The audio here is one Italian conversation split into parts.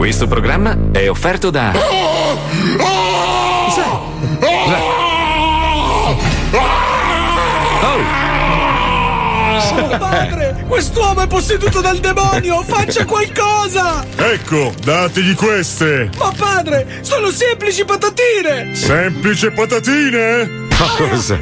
Questo programma è offerto da. Padre, quest'uomo è posseduto dal demonio! Faccia qualcosa! Ecco, dategli queste! Ma padre, sono semplici patatine! Semplici patatine? Ma cosa?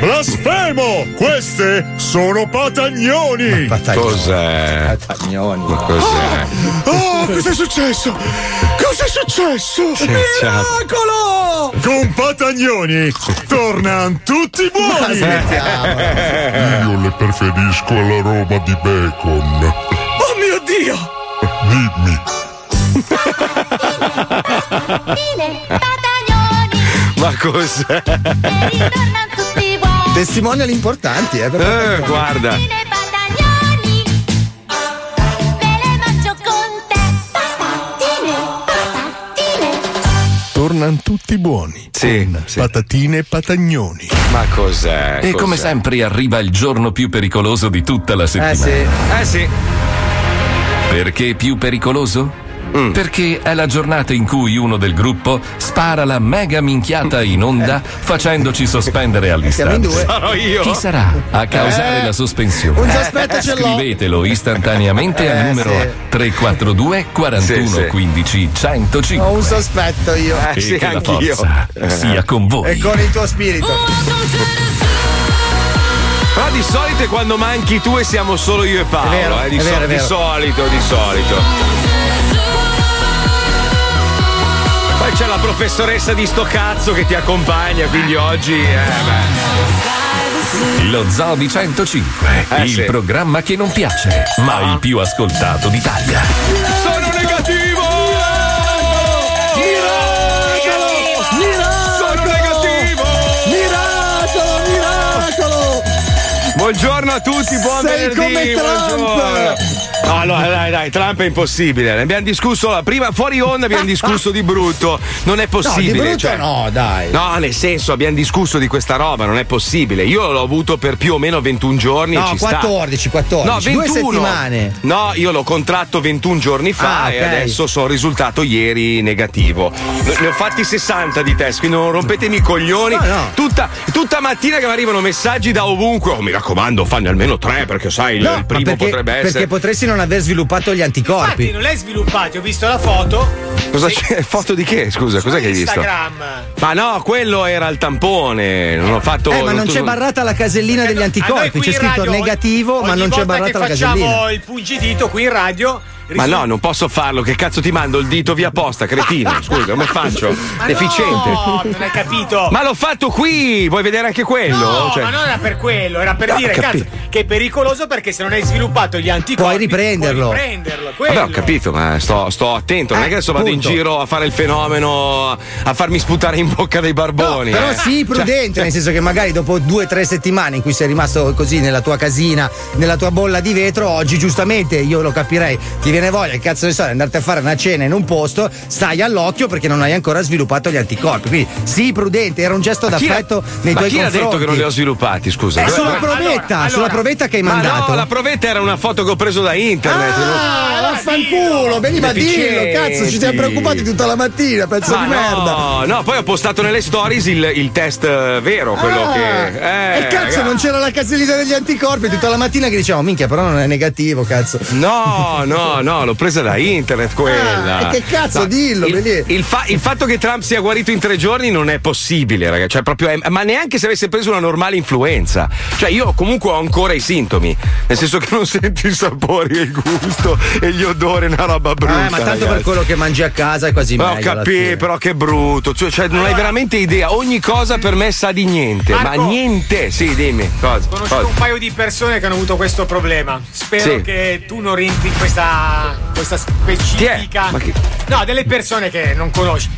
Blasfemo! Queste sono patagnoni! Cos'è? Patagnoni. Ma cos'è? Oh, cos'è successo? Cos'è successo? Miracolo! Con Patagnoni tornano tutti buoni! Io le preferisco alla roba di bacon. Oh mio Dio! Dimmi. Ma cos'è? Testimonial importanti, eh. Eh, guarda. Tornano tutti buoni. Sì, Con sì. Patatine e patagnoni. Ma cos'è? E come Cos'è? sempre arriva il giorno più pericoloso di tutta la Eh settimana. sì. Eh sì. Perché più pericoloso? Mm. Perché è la giornata in cui uno del gruppo spara la mega minchiata in onda facendoci sospendere Siamo in all'istante. due. Sarò io. Chi sarà a causare Eh. la sospensione? Un sospetto ce l'ho. Scrivetelo istantaneamente al Eh, numero sì. 342 41 Sì, sì. 15 105 Ho un sospetto io. Eh, e sì, che la anch'io. forza sia con voi. E con il tuo spirito. Però di solito è quando manchi tu e siamo solo io e Paolo. È vero, eh, di, è vero, è di solito, di solito. Poi c'è la professoressa di sto cazzo che ti accompagna, quindi oggi. Eh. Lo Zoo di 105, Eh, il sì. programma che non piace, ma il più ascoltato d'Italia. Sono negativo! Sono negativo! Miracolo, miracolo! Buongiorno a tutti, buon Sei venerdì. come Trump. buongiorno. No, no, dai, dai, Trump è impossibile. Ne abbiamo discusso la prima fuori onda, abbiamo discusso di brutto. Non è No, di possibile. brutto cioè- no, dai. No, nel senso, abbiamo discusso di questa roba, non è possibile. Io l'ho avuto per più o meno 21 giorni. No, ci sta. 14, 14. No, 21. Due settimane. No, io l'ho contratto 21 giorni fa Ah, e ok. adesso sono risultato ieri negativo. Ne ho fatti 60 di test, quindi non rompetemi i coglioni. No, no. Tutta, tutta mattina che mi arrivano messaggi da ovunque. Oh, mi raccomando, fanne almeno tre, perché sai, il, No, il primo perché, potrebbe essere. perché potresti non aver sviluppato gli Infatti anticorpi. non l'hai sviluppato, ho visto la foto. Cosa c'è? Foto di che? Scusa, cos'è che hai visto? Instagram. Ma no, quello era il tampone. Non ho fatto. Eh, ma non c'è tu- barrata la casellina degli A noi anticorpi, c'è scritto radio, negativo, ma non c'è barrata la facciamo casellina. il pungidito qui in radio. Ma no, non posso farlo. Che cazzo ti mando il dito via posta, cretino? Scusa, come faccio? Ma Deficiente. No, non hai capito. Ma l'ho fatto qui! Vuoi vedere anche quello? No, Cioè- ma non era per quello, era per No, dire, capi- cazzo, che è pericoloso perché se non hai sviluppato gli anticorpi Puoi riprenderlo. Puoi riprenderlo, quello. Vabbè, ho capito, ma sto, sto attento. Non è Eh, che adesso vado in punto. giro a fare il fenomeno, a farmi sputare in bocca dei barboni. Però eh. sii prudente, nel senso che magari dopo due o tre settimane in cui sei rimasto così nella tua casina, nella tua bolla di vetro, oggi giustamente io lo capirei, ti viene voglia, che cazzo di andarti a fare una cena in un posto, stai all'occhio perché non hai ancora sviluppato gli anticorpi. Quindi sii prudente, era un gesto Ma chi d'affetto nei ma tuoi chi ha confronti. detto che non li ho sviluppati? Scusa. Eh, sulla provetta, allora, sulla provetta che hai Ma mandato. no, la provetta era una foto che ho preso da internet. Ah, vaffanculo, veniva dillo, Deficienti. cazzo, ci siamo preoccupati tutta la mattina, pezzo Ma di merda. no, no, poi ho postato nelle stories il, il test eh, vero, quello Ah, che. Eh, e cazzo, ragazzi. non c'era la casellina degli anticorpi tutta la mattina che dicevamo, minchia, però non è negativo, cazzo. No, no, no, l'ho presa da internet quella. Ah, e che cazzo, No, dillo, il, il fa- il fatto che Trump sia guarito in tre giorni non è possibile, ragazzi. Cioè, proprio è- ma neanche se avesse preso una normale influenza. Cioè, io comunque ho ancora i sintomi. Nel senso che non senti i sapori e il gusto e gli odori, una roba brutta. Ah, ma tanto per ragazzi. quello che mangi a casa è quasi Ma ho meglio. alla capito, però che brutto. Cioè, cioè, non hai veramente idea. Ogni cosa per me sa di niente. Marco. ma niente. Sì, dimmi. Cosa? Ho conosciuto Cosa? un paio di persone che hanno avuto questo problema. Spero Sì. che tu non rientri in questa, questa Chi è? specifica. Ma chi- No, delle persone che non conosci.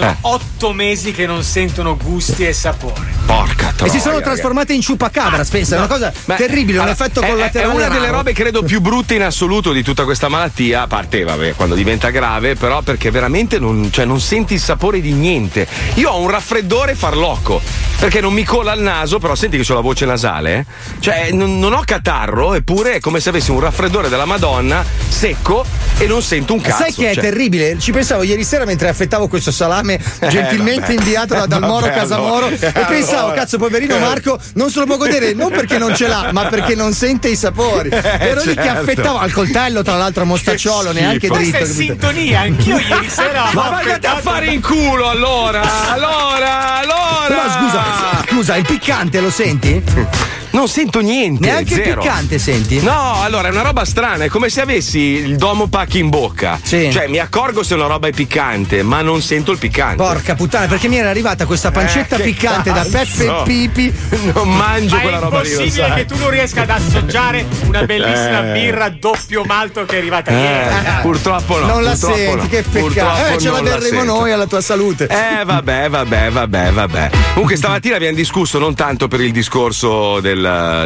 Sono Eh. otto mesi che non sentono gusti e sapori. Porca E troia, si sono trasformate in ciupacabra, Spencer. È una cosa Ma- terribile, un allora, effetto è- collaterale. È una delle robe credo più brutte in assoluto di tutta questa malattia, a parte vabbè, quando diventa grave, però perché veramente non, cioè, non senti il sapore di niente. Io ho un raffreddore farlocco, perché non mi cola al naso, però senti che ho la voce nasale, eh? Cioè, non, non ho catarro, eppure è come se avessi un raffreddore della Madonna, secco, e non sento un cazzo. Sai che è cioè- terribile? Ci pensavo ieri sera mentre affettavo questo salame gentilmente vabbè. inviato da Dal Moro Vabbè, Casamoro allora. e pensavo, Allora. cazzo, poverino Marco non se lo può godere non perché non ce l'ha, ma perché non sente i sapori. Ero lì che certo. affettavo al coltello, tra l'altro a mostacciolo, Che neanche dritto. Questa è capito? sintonia, anch'io ieri sera Ma andate a fare in culo allora! Allora, allora! Però scusa, scusa, il piccante lo senti? Non sento niente. Neanche il zero. piccante senti? No, allora è una roba strana, è come se avessi il domo pack in bocca. Sì. Cioè, mi accorgo se una roba è piccante, ma non sento il piccante. Porca puttana, perché mi era arrivata questa pancetta Eh, piccante da. Peppe Pipi. Non mangio Ma quella è roba lì, lo impossibile sai. che tu non riesca ad assaggiare una bellissima Eh. birra doppio malto che è arrivata Eh, ieri. purtroppo no. non la purtroppo senti, no. che peccato. Eh, ce la sento. noi alla tua salute. Eh vabbè, vabbè, vabbè, vabbè. Comunque stamattina abbiamo discusso non tanto per il discorso del-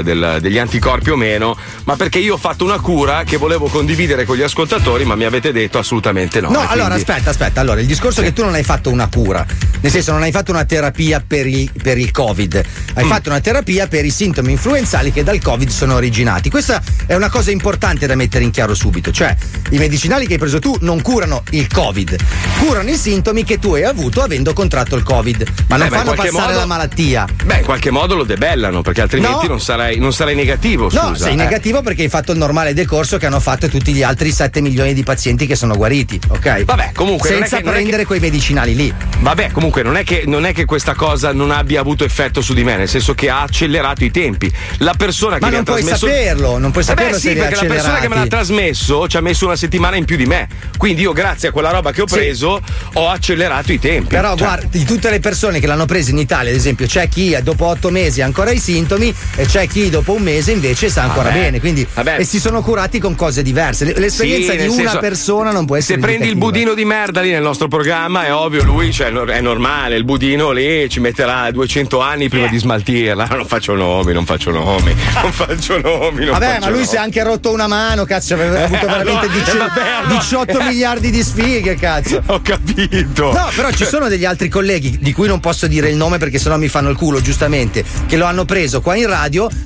del- degli anticorpi o meno, ma perché io ho fatto una cura che volevo condividere con gli ascoltatori, ma mi avete detto assolutamente no. No, E allora quindi- aspetta, aspetta. Allora, il discorso è che tu non hai fatto una cura, nel senso non hai fatto una terapia per il, per il Covid, hai fatto una terapia per i sintomi influenzali che dal Covid sono originati. Questa è una cosa importante da mettere in chiaro subito, cioè i medicinali che hai preso tu non curano il Covid, curano i sintomi che tu hai avuto avendo contratto il Covid, ma non Eh, fanno passare modo- la malattia. Beh, in qualche modo lo debellano, perché altrimenti No. Non, sarai, non sarai negativo. No, scusa, sei eh. negativo perché hai fatto il normale decorso che hanno fatto tutti gli altri 7 milioni di pazienti che sono guariti, ok? Vabbè, comunque, non Senza che- non è che- prendere quei medicinali lì. Vabbè, comunque non è, che, non è che questa cosa non abbia avuto effetto su di me, nel senso che ha accelerato i tempi. La persona che Ma mi non ha puoi trasmesso. saperlo, non puoi Eh beh, saperlo sì, se li ha perché la persona che me l'ha trasmesso ci ha messo una settimana in più di me. Quindi io, grazie a quella roba che ho Sì. preso, ho accelerato i tempi. Però Cioè, guarda, di tutte le persone che l'hanno presa in Italia, ad esempio, c'è chi dopo otto mesi ha ancora i sintomi e c'è chi dopo un mese invece sta ancora Vabbè, bene. Quindi, e si sono curati con cose diverse. L'esperienza Sì, di una senso, persona non può essere Se prendi il budino di merda lì nel nostro programma, è ovvio, lui cioè, è normale, il budino lì ci metterà 200 anni Eh. prima di smaltirla. Non faccio nomi, non faccio nomi, non faccio nomi. Non Vabbè, faccio ma lui nomi. si è anche rotto una mano, cazzo, aveva avuto veramente allora, 18, eh, vabbè, allora. 18 miliardi di sfighe, cazzo. Ho capito. No, però ci sono degli altri colleghi di cui non posso dire il nome perché sennò mi fanno il culo, giustamente, che lo hanno preso qua in radio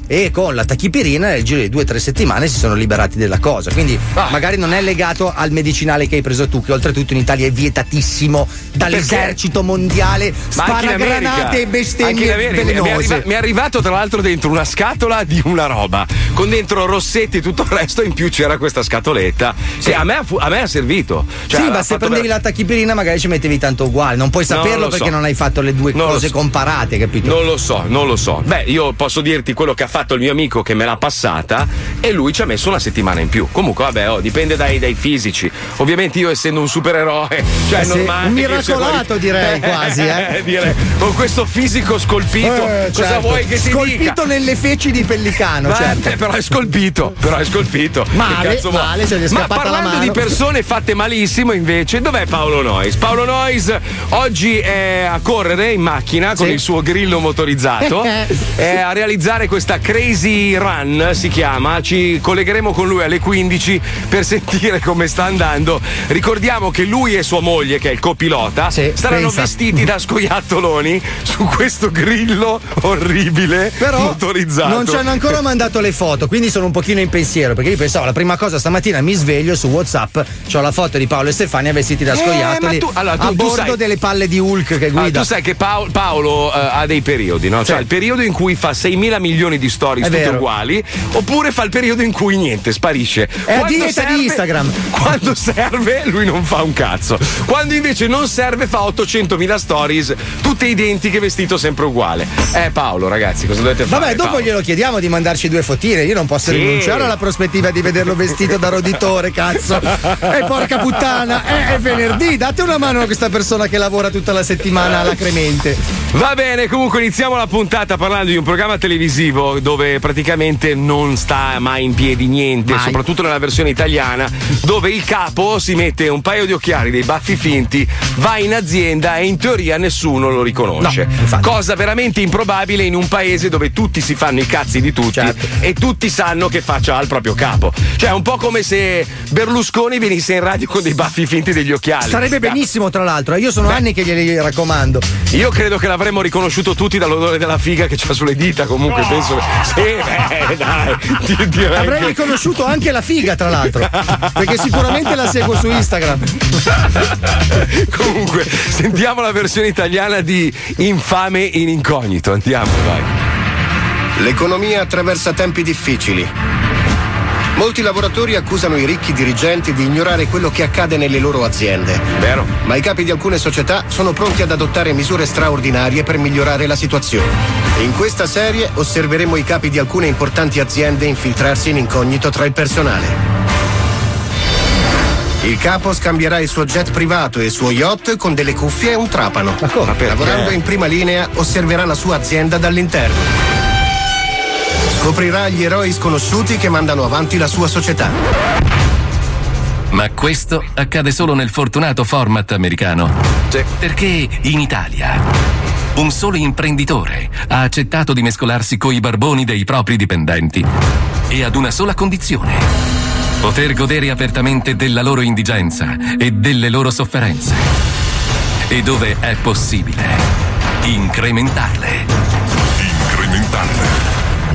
e con la tachipirina nel giro di due o tre settimane si sono liberati della cosa. Quindi Ah. magari non è legato al medicinale che hai preso tu, che oltretutto in Italia è vietatissimo dall'esercito mondiale, America. sparagranate e bestemmie America. Mi è, velenose. arriva- mi è arrivato tra l'altro dentro una scatola di una roba con dentro rossetti e tutto il resto in più c'era questa scatoletta e a me, a me ha servito Cioè, sì, ma se prendevi ver- la tachipirina magari ci mettevi tanto uguale, non puoi No, saperlo lo perché so. non hai fatto le due Non cose so. comparate, capito? non lo so, non lo so. Beh, io posso dirti quello che ha fatto il mio amico che me l'ha passata e lui ci ha messo una settimana in più. Comunque, vabbè, oh, dipende dai, dai fisici. Ovviamente io essendo un supereroe, cioè Eh sì, normale. un miracolato guarito. direi quasi, eh. direi. Con questo fisico scolpito, Eh, cosa certo. vuoi che ti Scolpito dica? nelle feci di pellicano, Ma- certo. eh, però è scolpito, però è scolpito. Male, vuoi? male, se Ma parlando di persone fatte malissimo, invece, dov'è Paolo Nois? Paolo Nois oggi è a correre in macchina con Sì. il suo grillo motorizzato, a realizzare questa Crazy Run, si chiama. Ci collegheremo con lui alle 15 per sentire come sta andando. Ricordiamo che lui e sua moglie, che è il copilota, Sì, saranno pensa. vestiti da scoiattoloni su questo grillo orribile Però motorizzato. non ci hanno ancora mandato le foto, quindi sono un pochino in pensiero. Perché io pensavo, la prima cosa stamattina mi sveglio su WhatsApp, ho la foto di Paolo e Stefania vestiti da Eh, scoiattoli ma tu- allora, tu- a tu bordo sai- delle palle di Hulk che Ah, guida. tu sai che Paolo, Paolo, eh, ha dei periodi, no? Cioè Sì. il periodo in cui fa 6.000 milioni di stories È tutte vero. uguali, oppure fa il periodo in cui niente, sparisce. È a dieta di Instagram. Quando serve, lui non fa un cazzo. Quando invece non serve, fa 800.000 stories, tutte identiche, vestito sempre uguale. Eh, Paolo, ragazzi, cosa dovete fare? Vabbè, dopo Paolo? glielo chiediamo di mandarci due fotine. Io non posso Sì. rinunciare alla prospettiva di vederlo vestito da roditore, cazzo. E porca puttana, è, è venerdì. Date una mano a questa persona che lavora tutta la settimana alacremente. Va bene, comunque iniziamo la puntata parlando di un programma televisivo dove praticamente non sta mai in piedi niente, Mai. soprattutto nella versione italiana, dove il capo si mette un paio di occhiali, dei baffi finti, va in azienda e in teoria nessuno lo riconosce. No, Cosa veramente improbabile in un paese dove tutti si fanno i cazzi di tutti Certo. e tutti sanno che faccia al proprio capo. Cioè, è un po' come se Berlusconi venisse in radio con dei baffi finti degli occhiali. Starebbe benissimo, tra l'altro. eh. Io sono anni che glieli raccomando. Io credo che l'avremmo riconosciuto tutti dall'odore della figa che c'ha sulle dita. Comunque, penso. Sì, beh, dai. ti- direi Avrei che- riconosciuto anche la figa, tra l'altro. Perché sicuramente la seguo su Instagram. Comunque, sentiamo la versione italiana di Infame in incognito. Andiamo, vai. L'economia attraversa tempi difficili. Molti lavoratori accusano i ricchi dirigenti di ignorare quello che accade nelle loro aziende. Vero. Ma i capi di alcune società sono pronti ad adottare misure straordinarie per migliorare la situazione. In questa serie osserveremo i capi di alcune importanti aziende infiltrarsi in incognito tra il personale. Il capo scambierà il suo jet privato e il suo yacht con delle cuffie e un trapano. Ma come? Lavorando in prima linea, osserverà la sua azienda dall'interno. Scoprirà gli eroi sconosciuti che mandano avanti la sua società. Ma questo accade solo nel fortunato format americano. Perché in Italia un solo imprenditore ha accettato di mescolarsi coi barboni dei propri dipendenti e ad una sola condizione. Poter godere apertamente della loro indigenza e delle loro sofferenze. E dove è possibile, incrementarle. Incrementarle.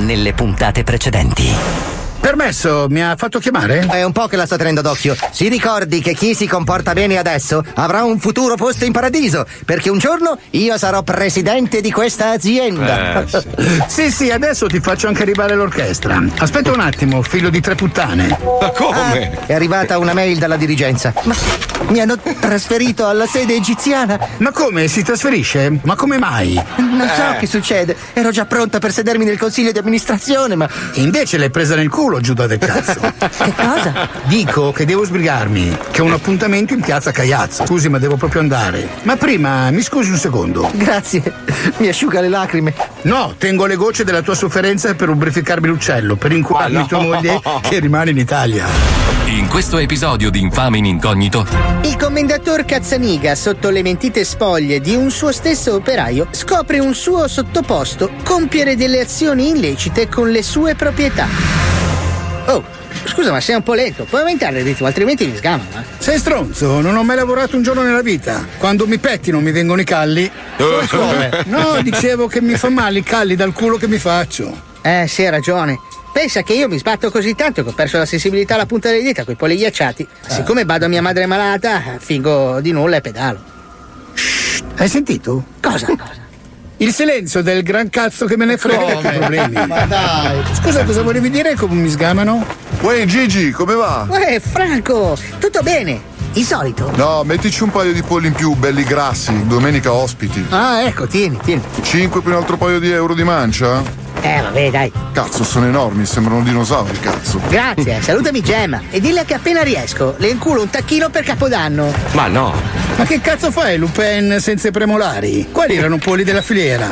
Nelle puntate precedenti. Permesso, mi ha fatto chiamare? È un po' che la sto tenendo d'occhio. Si ricordi che chi si comporta bene adesso avrà un futuro posto in paradiso, perché un giorno io sarò presidente di questa azienda. Eh, Sì, sì, adesso ti faccio anche arrivare l'orchestra. Aspetta un attimo, figlio di tre puttane. Ma come? È arrivata una mail dalla dirigenza. Ma mi hanno trasferito alla sede egiziana. Ma come? Si trasferisce? Ma come mai? Non so che succede. Ero già pronta per sedermi nel consiglio di amministrazione, ma. Invece l'hai presa nel culo, Giuda del cazzo. Che cosa? Dico che devo sbrigarmi, che ho un appuntamento in piazza Caiazzo. Scusi, ma devo proprio andare. Ma prima, mi scusi un secondo. Grazie. Mi asciuga le lacrime. No, tengo le gocce della tua sofferenza per lubrificarmi l'uccello, per incubarmi Ma no. tua moglie che rimane in Italia. In questo episodio di Infame in incognito Il commendator Cazzaniga, sotto le mentite spoglie di un suo stesso operaio, scopre un suo sottoposto compiere delle azioni illecite con le sue proprietà. Oh, scusa, ma sei un po' lento, puoi aumentare il ritmo, altrimenti mi sgamano. Eh? Sei stronzo, non ho mai lavorato un giorno nella vita. Quando mi pettino mi vengono i calli. No, dicevo che mi fa male i calli dal culo che mi faccio. Eh, sì, hai ragione. Pensa che io mi sbatto così tanto che ho perso la sensibilità alla punta delle dita coi polli ghiacciati. Siccome vado a mia madre malata, fingo di nulla e pedalo. Hai sentito? Cosa? Il silenzio del gran cazzo che me ne frega tuoi problemi. Ma dai. Scusa, cosa volevi dire come mi sgamano? Uè Gigi, come va? Uè, Franco, tutto bene? Il solito. No, mettici un paio di polli in più, belli grassi. Domenica ospiti. Ah, ecco, tieni, tieni. 5 più un altro paio di euro di mancia? Eh, vabbè, dai. Cazzo, sono enormi, sembrano dinosauri, cazzo. Grazie, salutami Gemma e dille che appena riesco le inculo un tacchino per Capodanno. Ma no. Ma che cazzo fai, Lupin senza i premolari? Quali erano polli della filiera?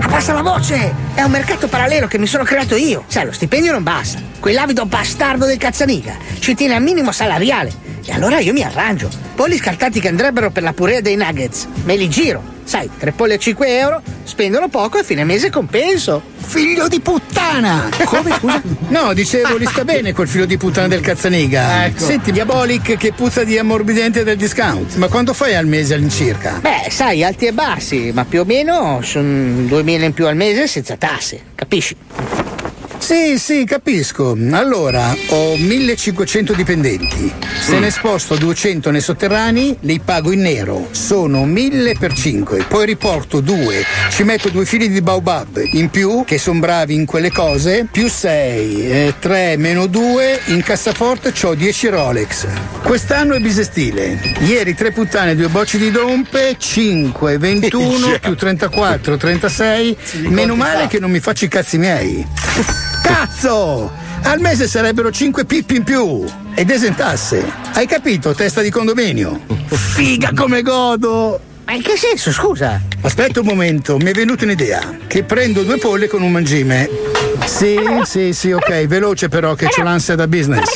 Abbassa la voce! È un mercato parallelo che mi sono creato io. Sai, lo stipendio non basta. Quell'avido bastardo del cazzaniga ci tiene al minimo salariale. E allora io mi arrangio. Polli scartati che andrebbero per la purea dei nuggets. Me li giro. Sai, tre polli a 5 euro, spendono poco e fine mese compenso. Figlio di puttana! Come, scusa? No, dicevo, li sta bene quel figlio di puttana del cazzaniga. Ecco. Senti, Diabolic che puzza di ammorbidente del discount. Ma quanto fai al mese all'incirca? Beh, sai, alti e bassi, ma più o meno sono 2000 in più al mese senza tasse, capisci? Sì, sì, capisco. Allora, ho 1500 dipendenti. Se ne sposto 200 nei sotterranei, li pago in nero. Sono 1000 per 5. Poi riporto 2. Ci metto due fili di baobab in più, che sono bravi in quelle cose. Più 6. 3 meno 2. In cassaforte ho 10 Rolex. Quest'anno è bisestile. Ieri tre puttane, due bocci di dompe, 5, 21, più 34, 36. Meno male che non mi faccio i cazzi miei. Cazzo! Al mese sarebbero 5 pippi in più ed esentasse. Hai capito, testa di condominio? Figa come godo! Ma in che senso, scusa? Aspetta un momento, mi è venuta un'idea. Che prendo due polle con un mangime. Sì, sì, sì, ok, veloce però che c'ho l'ansia da business.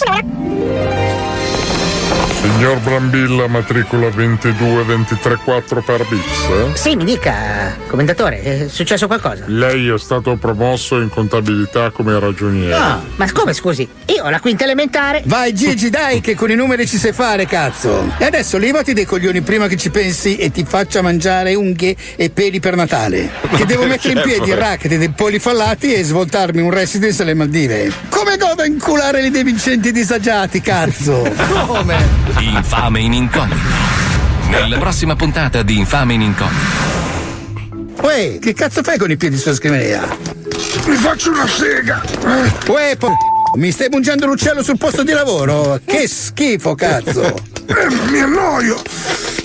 Signor Brambilla, matricola 22234 per Bix. eh? Sì, mi dica, commendatore, è successo qualcosa? Lei è stato promosso in contabilità come ragioniere. No, ma come scusi? Io ho la quinta elementare. Vai Gigi, dai, che con i numeri ci sai fare, cazzo. E adesso levati dei coglioni prima che ci pensi e ti faccia mangiare unghie e peli per Natale. Che devo mettere in piedi il poi? racket dei polli fallati e svoltarmi un residence alle Maldive. Come godo a inculare i devincenti disagiati, cazzo? Come? Infame in incognito. Nella prossima puntata di Infame in incognito. Uè, che cazzo fai con i piedi sulla scrivania? Mi faccio una sega. Uè, po- mi stai mungendo l'uccello sul posto di lavoro? Che schifo, cazzo! Eh, mi annoio.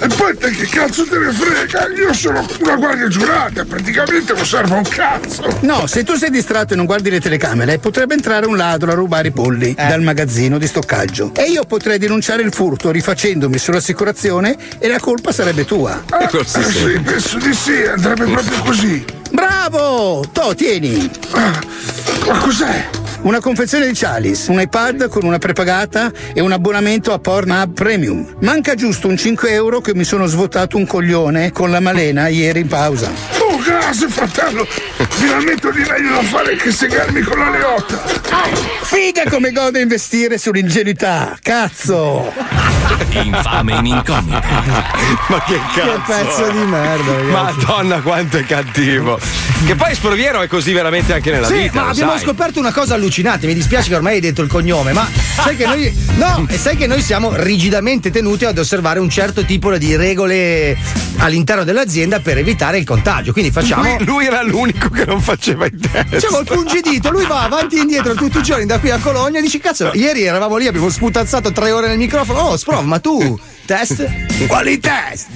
E poi te che cazzo te ne frega? Io sono una guardia giurata, praticamente non serve un cazzo. No, se tu sei distratto e non guardi le telecamere, potrebbe entrare un ladro a rubare i polli dal magazzino di stoccaggio. E io potrei denunciare il furto rifacendomi sull'assicurazione e la colpa sarebbe tua. Ah, eh, sì, penso di sì, andrebbe proprio così. Bravo! To, tieni! Ma cos'è? Una confezione di Chalice, un iPad con una prepagata e un abbonamento a Pornhub Premium. Manca giusto un 5 euro che mi sono svuotato un coglione con la malena ieri in pausa. Grazie, fratello. Finalmente ho di meglio da fare che segarmi con la leotta. Figa come gode investire sull'ingenuità! Cazzo! Infame in incognito. Ma che cazzo? Che pezzo di merda, ragazzi. Madonna, quanto è cattivo. Che poi Sproviero è così veramente anche nella sì, vita. ma abbiamo sai. scoperto una cosa allucinante. Mi dispiace che ormai hai detto il cognome, ma sai che noi. No, e sai che noi siamo rigidamente tenuti ad osservare un certo tipo di regole all'interno dell'azienda per evitare il contagio. Quindi facciamo. Lui, lui era l'unico che non faceva i test. Facciamo il pungidito, lui va avanti e indietro tutti i giorni da qui a Cologna e dici: Cazzo, ieri eravamo lì, abbiamo sputazzato tre ore nel microfono. Oh, sprov, ma tu test? Quali test?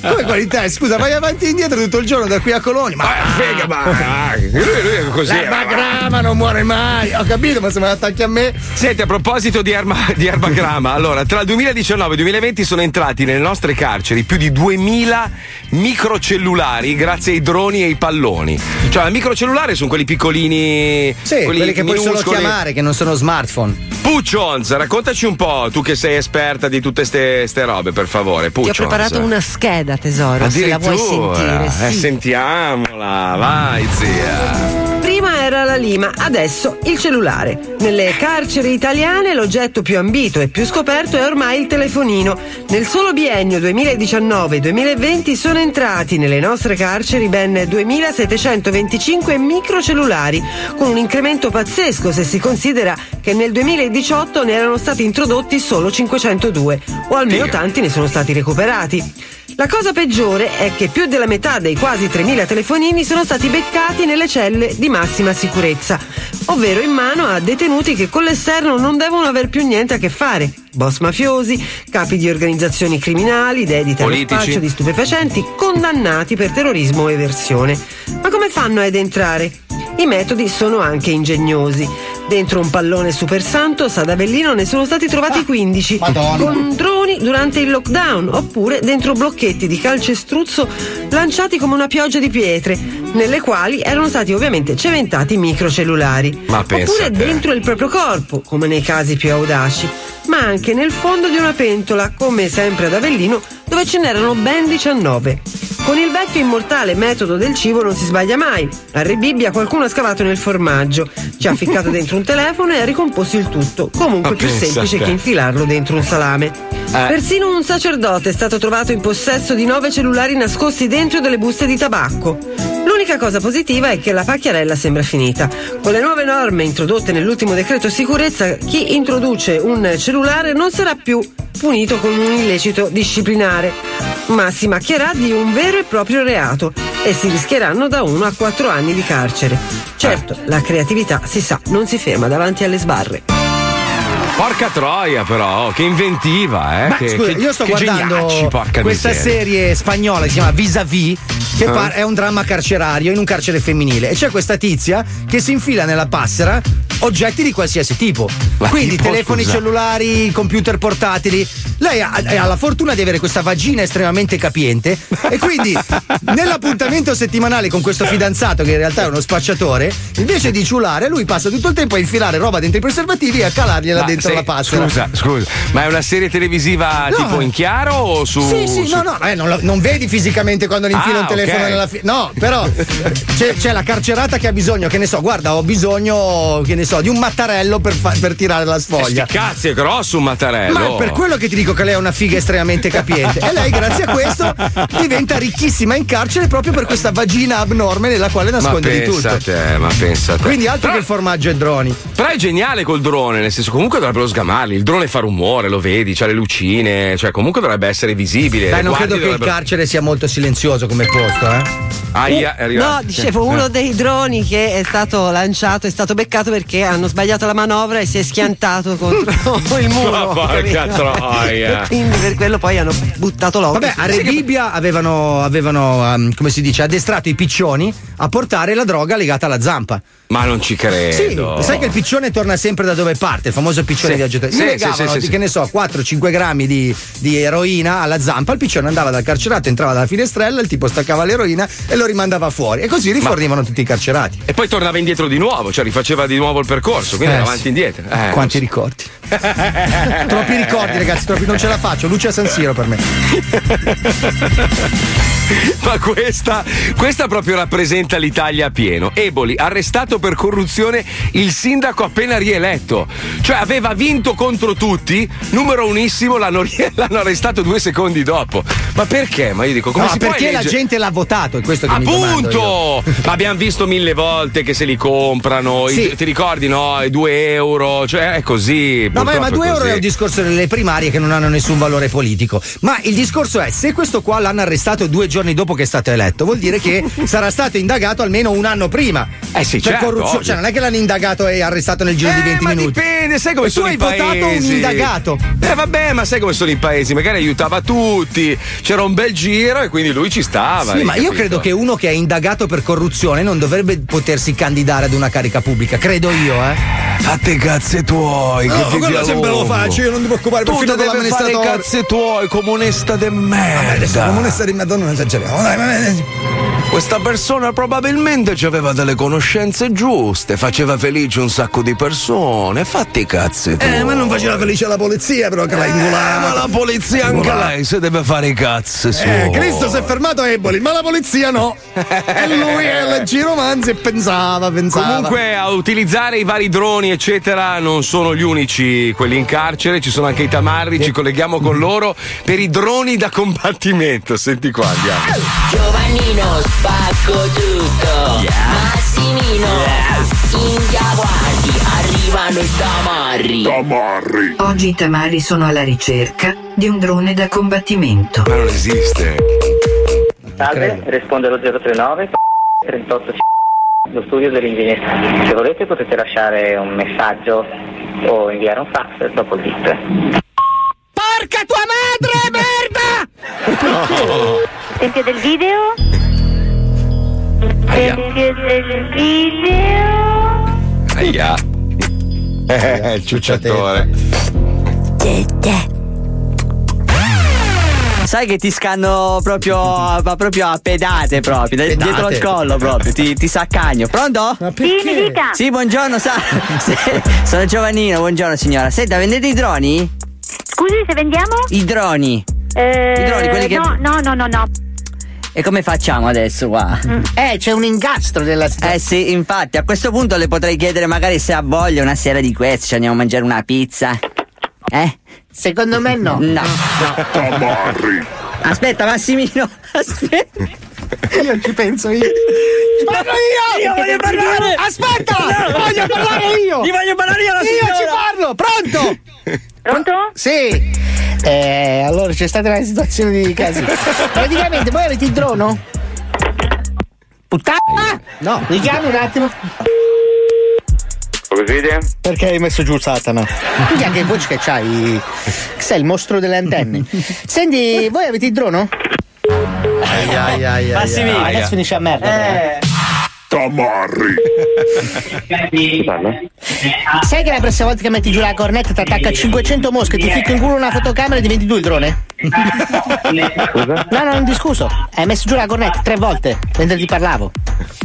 Come quali test? Scusa, vai avanti e indietro tutto il giorno da qui a Cologna. Ma Figa, ma lui, lui è così. La bagrama non muore mai. Ho capito, ma se me la attacchi a me. Senti, a proposito di, erba, di erbagrama, allora, tra il 2019 e il 2020 sono entrati nelle nostre carceri più di 2000 microcellulari grazie ai droni e ai palloni. Cioè, i microcellulari sono quelli piccolini. Sì, quelli che puoi solo minuscoli. chiamare, che non sono smartphone. Puccions, raccontaci un po', tu che sei esperta di tutte ste robe, per favore. Ti ho preparato una scheda, tesoro, se la vuoi sentire. Eh, sì. sentiamola, vai zia. Prima era la lima, adesso il cellulare. Nelle carceri italiane l'oggetto più ambito e più scoperto è ormai il telefonino. Nel solo biennio 2019-2020 sono entrati nelle nostre carceri ben 2725 microcellulari, con un incremento pazzesco se si considera che nel 2018 ne erano stati introdotti solo 502, o almeno tanti ne sono stati recuperati. La cosa peggiore è che più della metà dei quasi 3.000 telefonini sono stati beccati nelle celle di massima sicurezza, ovvero in mano a detenuti che con l'esterno non devono aver più niente a che fare. Boss mafiosi, capi di organizzazioni criminali, dediti allo spaccio di stupefacenti, condannati per terrorismo o eversione. Ma come fanno ad entrare? I metodi sono anche ingegnosi. Dentro un pallone super santo, ad Avellino ne sono stati trovati 15 con droni durante il lockdown, oppure dentro blocchetti di calcestruzzo lanciati come una pioggia di pietre, nelle quali erano stati ovviamente cementati microcellulari. Ma pensa oppure dentro il proprio corpo, come nei casi più audaci, ma anche nel fondo di una pentola, come sempre ad Avellino, dove ce n'erano ben 19. Con il vecchio immortale metodo del cibo non si sbaglia mai. A Re Bibbia qualcuno ha scavato nel formaggio, ci ha ficcato dentro un telefono e ha ricomposto il tutto. Comunque Ma più semplice che infilarlo dentro un salame. Eh. Persino un sacerdote è stato trovato in possesso di nove cellulari nascosti dentro delle buste di tabacco. L'unica cosa positiva è che la pacchiarella sembra finita. Con le nuove norme introdotte nell'ultimo decreto sicurezza, chi introduce un cellulare non sarà più punito con un illecito disciplinare, ma si macchierà di un vero e proprio reato e si rischieranno da 1 a 4 anni di carcere. Certo, la creatività, si sa, non si ferma davanti alle sbarre. Porca troia, però, che inventiva, eh? Ma che, scusa, che- io sto guardando geniacci, questa serie spagnola che si chiama Vis-a-Vis, che Ah. par- è un dramma carcerario in un carcere femminile. E c'è questa tizia che si infila nella passera oggetti di qualsiasi tipo. Ma Quindi tipo, telefoni scusa? cellulari, computer portatili. lei ha, ha la fortuna di avere questa vagina estremamente capiente e quindi nell'appuntamento settimanale con questo fidanzato che in realtà è uno spacciatore, invece di ciulare, lui passa tutto il tempo a infilare roba dentro i preservativi e a calargliela Ma dentro sei- la pasta. Scusa, scusa, ma è una serie televisiva No. tipo in chiaro o su. Sì, sì, su- no, no, eh, non, lo- non vedi fisicamente quando le infila Ah, un telefono ok. nella fi- No, però c'è, c'è la carcerata che ha bisogno, che ne so, guarda, ho bisogno, che ne so, di un mattarello per, fa- per tirare la sfoglia. Sti cazzi, è grosso un mattarello. Ma è per quello che ti dico che lei è una figa estremamente capiente. E lei, grazie a questo, diventa ricchissima in carcere proprio per questa vagina abnorme nella quale Ma nasconde di pensa tutto. a te, ma pensa a te. Quindi altro Però- che il formaggio e droni. Però è geniale col drone, nel senso, comunque dovrebbero sgamarli. Il drone fa rumore, lo vedi, c'ha le lucine, cioè comunque dovrebbe essere visibile. Dai, non credo che il dovrebbero- carcere sia molto silenzioso come posto, eh. Aia, è arrivato. No, dicevo, uno dei droni che è stato lanciato è stato beccato perché hanno sbagliato la manovra e si è schiantato contro il muro. Ma porca troia. Quindi per quello poi hanno buttato l'occhio. Vabbè, a Rebibbia avevano, avevano um, come si dice, addestrato i piccioni a portare la droga legata alla zampa. Ma non ci Sì, credo. sai che il piccione torna sempre da dove parte, il famoso piccione Sì, viaggiatore. Gli sì, legavano, sì, sì, di- sì. che ne so, 4-5 grammi di, di eroina alla zampa, il piccione andava dal carcerato, entrava dalla finestrella, il tipo staccava l'eroina e lo rimandava fuori. E così rifornivano tutti i carcerati. E poi tornava indietro di nuovo, cioè rifaceva di nuovo il percorso, quindi Eh, avanti sì. e indietro. Eh, Quanti ricordi? troppi ricordi, ragazzi, troppi, non ce la faccio. Luce a San Siro per me. Ma questa, questa proprio rappresenta l'Italia a pieno. Eboli, arrestato per corruzione il sindaco appena rieletto. Cioè aveva vinto contro tutti, numero unissimo, l'hanno, l'hanno arrestato due secondi dopo. Ma perché? Ma io dico, come no, si perché la eleggere- gente l'ha votato, è questo che. Appunto! Ma abbiamo visto mille volte che se li comprano. i- Sì. ti ricordi, no? I due euro, cioè è così. No, ma, ma purtroppo 2 euro è un discorso delle primarie che non hanno nessun valore politico. Ma il discorso è: se questo qua l'hanno arrestato due giorni dopo che è stato eletto, vuol dire che sarà stato indagato almeno un anno prima. Eh sì, per certo, corruzione. Cioè, non è che l'hanno indagato e arrestato nel giro di Eh, 20 ma minuti. dipende, sai come E sono tu i hai votato un paesi. indagato. Eh vabbè, ma sai come sono i paesi? Magari aiutava tutti, c'era un bel giro e quindi lui ci stava. Sì, ma io capito? credo che uno che è indagato per corruzione non dovrebbe potersi candidare ad una carica pubblica. Credo io, eh. Fate i cazzi tuoi, che vivi a lungo. io non devo occupare Tu devi fare i cazzi tuoi, comunista de merda. Adesso onesta di Madonna non esageriamo. Dai, ma- Questa persona probabilmente aveva delle conoscenze giuste, faceva felice un sacco di persone. Fatti i cazzi tuoi. Eh, ma non faceva felice la polizia, però che l'ha Eh, ingolata. ma la polizia anche lei se deve fare i cazzi suoi. Eh, Cristo si è fermato a Eboli, ma la polizia no. e lui è il giromanzi e pensava, pensava. Comunque a utilizzare i vari droni eccetera non sono gli unici quelli in carcere, ci sono anche i tamarri, ci colleghiamo con loro per i droni da combattimento. Senti qua, andiamo. Giovannino spacco tutto Massimino India guardi Arrivano i tamarri Tamarri Oggi i tamari sono alla ricerca di un drone da combattimento. Ma non esiste. Salve, risponde lo 039 38 lo studio dell'ingegneria. Se volete potete lasciare un messaggio o inviare un fax dopo il bip. Porca tua madre, merda! Esempio del video? Esempio del video? Aia. Eh, il ciucciatore. Sai che ti scanno proprio, ma proprio a pedate proprio, da- Pedate. dietro al collo proprio, ti, ti saccagno. Pronto? Sì, mi dica. Sì, buongiorno, sa. Sono Giovannino, buongiorno signora. Senta, vendete i droni? Scusi se vendiamo? I droni. Eh, I droni, quelli che- No, no, no, no, no. E come facciamo adesso qua? Eh, c'è un ingastro della Eh sì, infatti, a questo punto le potrei chiedere magari se ha voglia una sera di queste, ci andiamo a mangiare una pizza. Eh? Secondo me no. No. Tamarri Aspetta, Massimino. Aspetta. Io ci penso io. Parlo io! Io voglio parlare! Aspetta! No! Voglio parlare io! Gli voglio parlare io alla Io signora! ci parlo! Pronto? Pronto? Sì. Eh, allora c'è stata una situazione di casino. Praticamente voi avete il drono? Puttana! No. Richiami un attimo. Vede? Perché hai messo giù Satana? Quindi anche voce che c'hai. Che sei il mostro delle antenne. Senti, voi avete il drono? Ai, ai, ai, ai, ai. Massimino. Adesso finisce a merda. eh. Eh. Tamarri. Sai che la prossima volta che metti giù la cornetta ti attacca 500 mosche, ti ficco in culo una fotocamera e diventi tu il drone? Scusa? No, no, non discuso. Hai messo giù la cornetta tre volte mentre ti parlavo.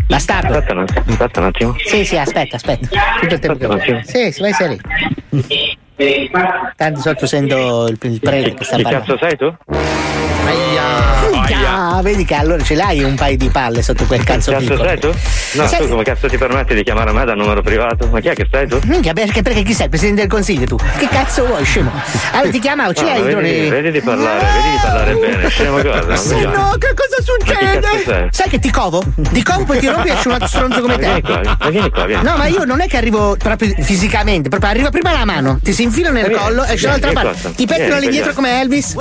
Bastardo. Aspetta un attimo. Aspetta un attimo. Sì, sì, aspetta, aspetta. Tutto il tempo che Aspetta. Sì, sì, vai sei lì. Tanto sotto sento il, il prete che sta parlando. cazzo sei tu? Minchia, vedi che allora ce l'hai un paio di palle sotto quel cazzo Cazzo piccolo. sei tu? No, Sai- tu come cazzo ti permetti di chiamare me dal numero privato? Ma chi è che sei tu? Minchia, perché, perché chi sei? Il presidente del consiglio tu? Che cazzo vuoi, scemo? Allora ti chiamavo, ce No, l'hai il vedi, drone? vedi di parlare, vedi di parlare bene, scemo cosa? Se no, che cosa Ma succede? sei? Sai che ti covo? Ti covo poi ti rompi e esce un altro stronzo come Ma te. vieni qua, ma vieni qua, vieni. No, ma io non è che arrivo proprio fisicamente, proprio arriva prima la mano, ti si infila nel Vieni, collo, esce vieni, dall'altra vieni parte. qua, Ti pettino vieni, lì dietro come Elvis.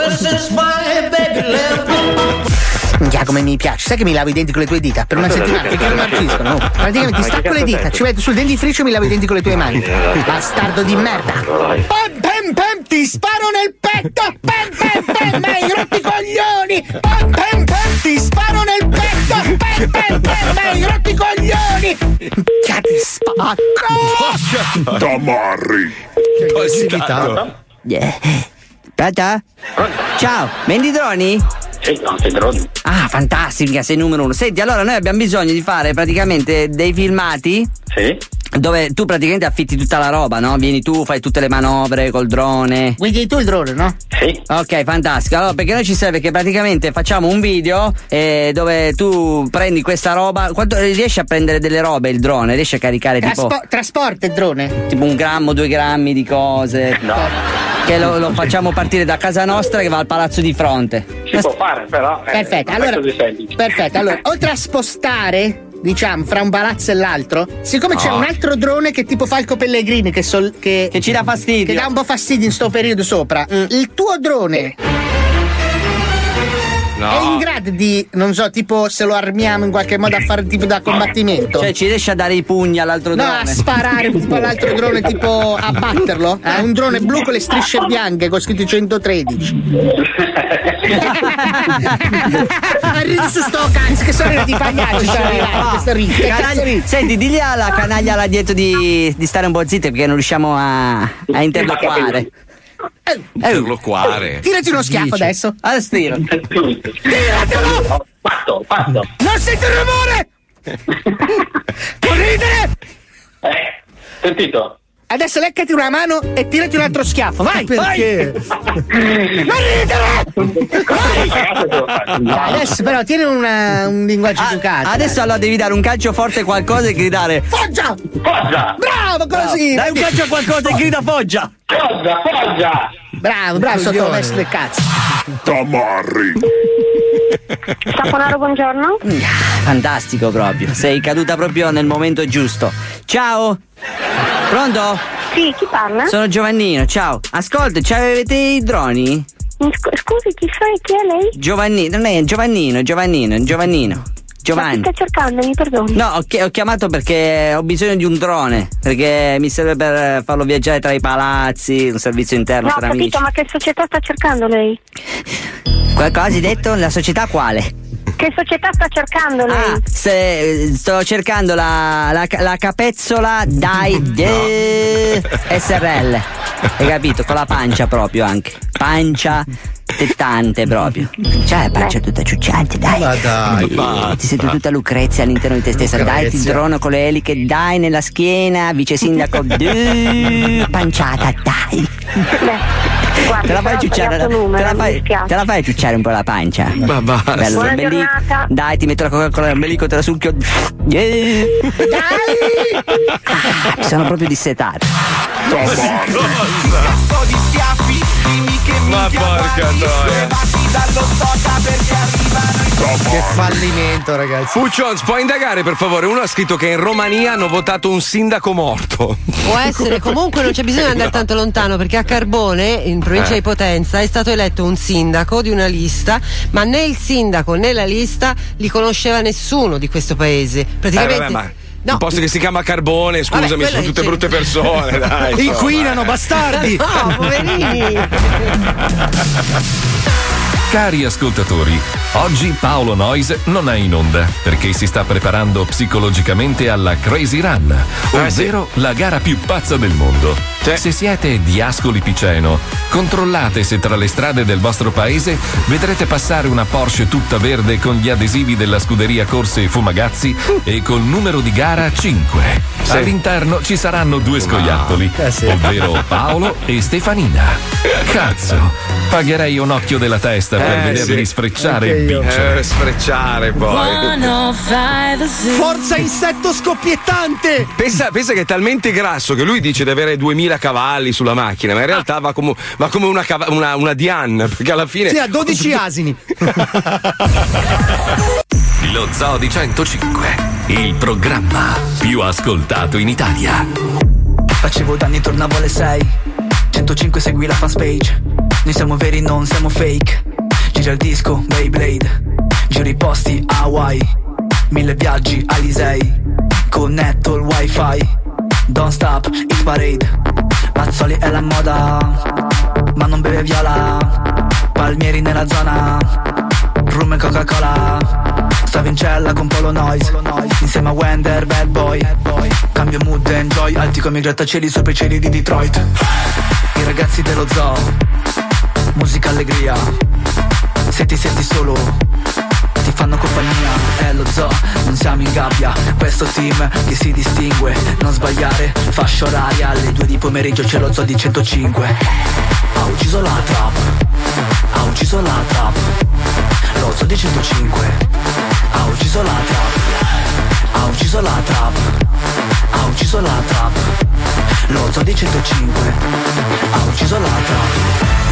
Minchia, come mi piace. Sai che mi lavo i denti con le tue dita per una settimana perché non marciscono. no? Praticamente ti stacco le dita, ci metto sul dentifricio e mi lavo i denti con le tue mani. Bastardo di merda. Pam pam pam, ti sparo nel petto! Pam pam pam, hai rotto i coglioni! Pam pam pam, ti sparo nel petto! Pam pam pam, hai rotto i coglioni! Minchia, ti spacco! Tamarri! Yeah. Pronto? Ciao, vendi droni? Sì, no, sei droni. Ah, fantastica, sei numero uno. Senti, allora noi abbiamo bisogno di fare praticamente dei filmati. Sì. Dove tu praticamente affitti tutta la roba, no? Vieni tu, fai tutte le manovre col drone. Guidi tu il drone, no? Sì. Ok, fantastico. Allora, perché noi ci serve che praticamente facciamo un video eh, dove tu prendi questa roba. Quanto riesci a prendere delle robe il drone? Riesci a caricare tipo, Traspo- trasporta il drone. tipo un grammo, due grammi di cose? No. Che lo, lo facciamo partire da casa nostra che va al palazzo di fronte. Si può fare, però. eh, Perfetto, è allora, così semplice. perfetto, allora, oltre a spostare, diciamo, fra un palazzo e l'altro, siccome c'è No. un altro drone che è tipo Falco Pellegrini che, sol- che, Che ci dà fastidio. che dà un po' fastidio in sto periodo sopra, il tuo drone è in grado di, non so, tipo se lo armiamo in qualche modo a fare tipo da combattimento? Cioè, ci riesci a dare i pugni all'altro No, drone? a sparare tipo all'altro drone, tipo a batterlo? È un drone blu con le strisce bianche con scritto 113. Ridi su sto cazzo, che sono di pagliacci, sono arrivati, questo ridi. Che cazzo Canaglia- ridi? Senti, digli alla canaglia là dietro di, di stare un po' zitta perché non riusciamo a, a interloquare. Interloquare. Tirati uno schiaffo adesso. Adesso tiro. Tiratelo! Fatto, fatto. Non sento il rumore! Non ridere! Eh, sentito? Adesso leccati una mano e tirati un altro schiaffo, vai! Perché? Vai! Non ridere! Vai! Adesso però tieni una- un linguaggio educato. Adesso allora devi dare un calcio forte a qualcosa e gridare. Foggia! Foggia! Bravo, così! Dai un calcio a qualcosa e grida foggia! Foggia, foggia! Bravo, bravo, sotto messo del cazzo. Tamarri! Saponaro, buongiorno. Fantastico proprio, sei caduta proprio nel momento giusto. Ciao! Pronto? Sì, chi parla? Sono Giovannino, ciao. Ascolta, ci avete i droni? Scu- Scusi, chi sei? Chi è lei? Giovannino, non è Giovannino, Giovannino, Giovannino. Ma Giovanni. chi sta cercando? Mi perdoni. No, ho, chi- ho chiamato perché ho bisogno di un drone. Perché mi serve per farlo viaggiare tra i palazzi, un servizio interno No, ho tra amici. capito, ma che società sta cercando lei? Qualcosa hai detto? La società quale? Che società sta cercando lei? Ah, se- sto cercando la, la, la capezzola dai de- SRL. Hai capito? Con la pancia proprio anche. Pancia tettante proprio. La pancia tutta ciucciante, dai. Ma dai. Eh, Ti senti tutta Lucrezia all'interno di te stessa. Dai, ti Lucrezia. drono con le eliche, dai nella schiena, vice sindaco. panciata, dai. Te la fai ciucciare? numero, te, la fai, dispiace. te la fai ciucciare un po' la pancia? Ma basta. Bello, Buona belli- giornata. Dai, ti metto la Coca-Cola nell'ombelico, te la succhio. Yeah. Ah, mi sono proprio dissetato. Schiaffi, dimmi che Ma porca troia. Che fallimento, ragazzi. Puccions, puoi indagare per favore? Uno ha scritto che in Romania hanno votato un sindaco morto. Può essere, comunque non c'è bisogno di andare No. tanto lontano perché a Carbone, in provincia Eh. di Potenza, è stato eletto un sindaco di una lista, ma né il sindaco né la lista li conosceva nessuno di questo paese. Eh, Praticamente. vabbè, ma No. un posto che si chiama Carbone, scusami, Vabbè, sono tutte brutte persone, dai. Inquinano, bastardi. No, poverini! Cari ascoltatori, oggi Paolo Noyes non è in onda perché si sta preparando psicologicamente alla Crazy Run, ovvero la gara più pazza del mondo. Se siete di Ascoli Piceno, controllate se tra le strade del vostro paese vedrete passare una Porsche tutta verde con gli adesivi della scuderia Corse e Fumagazzi e col numero di gara 5. Sì. All'interno ci saranno due scoiattoli, Eh sì. ovvero Paolo e Stefanina. Cazzo, pagherei un occhio della testa per Eh, vederli sì. sfrecciare e Anche io. vincere. Eh, sfrecciare poi. Forza insetto scoppiettante! Pensa, pensa che è talmente grasso che lui dice di avere 2000 cavalli sulla macchina, ma in realtà va come, va come una, cava- una, una Diane, perché alla fine. Sì, ha 12 asini. Lo Zoo di 105, il programma più ascoltato in Italia. Facevo danni, tornavo alle 6 105 segui la fanpage Noi siamo veri, non siamo fake. Gira il disco, Beyblade. Giro i posti, Hawaii. Mille viaggi, Alisei Connetto il wifi. Don't stop, hit parade. Mazzoli è la moda Ma non beve viola. Palmieri nella zona. Rum e Coca-Cola. Stavo in cella con Polo Noise. Insieme a Wender, bad boy. Cambio mood, enjoy. Alti come i grattacieli sopra i cieli di Detroit. I ragazzi dello zoo Musica allegria. Se ti senti solo Ti fanno compagnia. È lo zoo, non siamo in gabbia. Questo team che si distingue. Non sbagliare, fascia oraria. Alle due di pomeriggio c'è lo zoo di 105 Ha ucciso la trap. Ha ucciso la trap. Lo zoo di 105 ha ucciso la trap. Ha ucciso la trap. Ha ucciso la trap. Lo zoo di 105 Ha ucciso la trap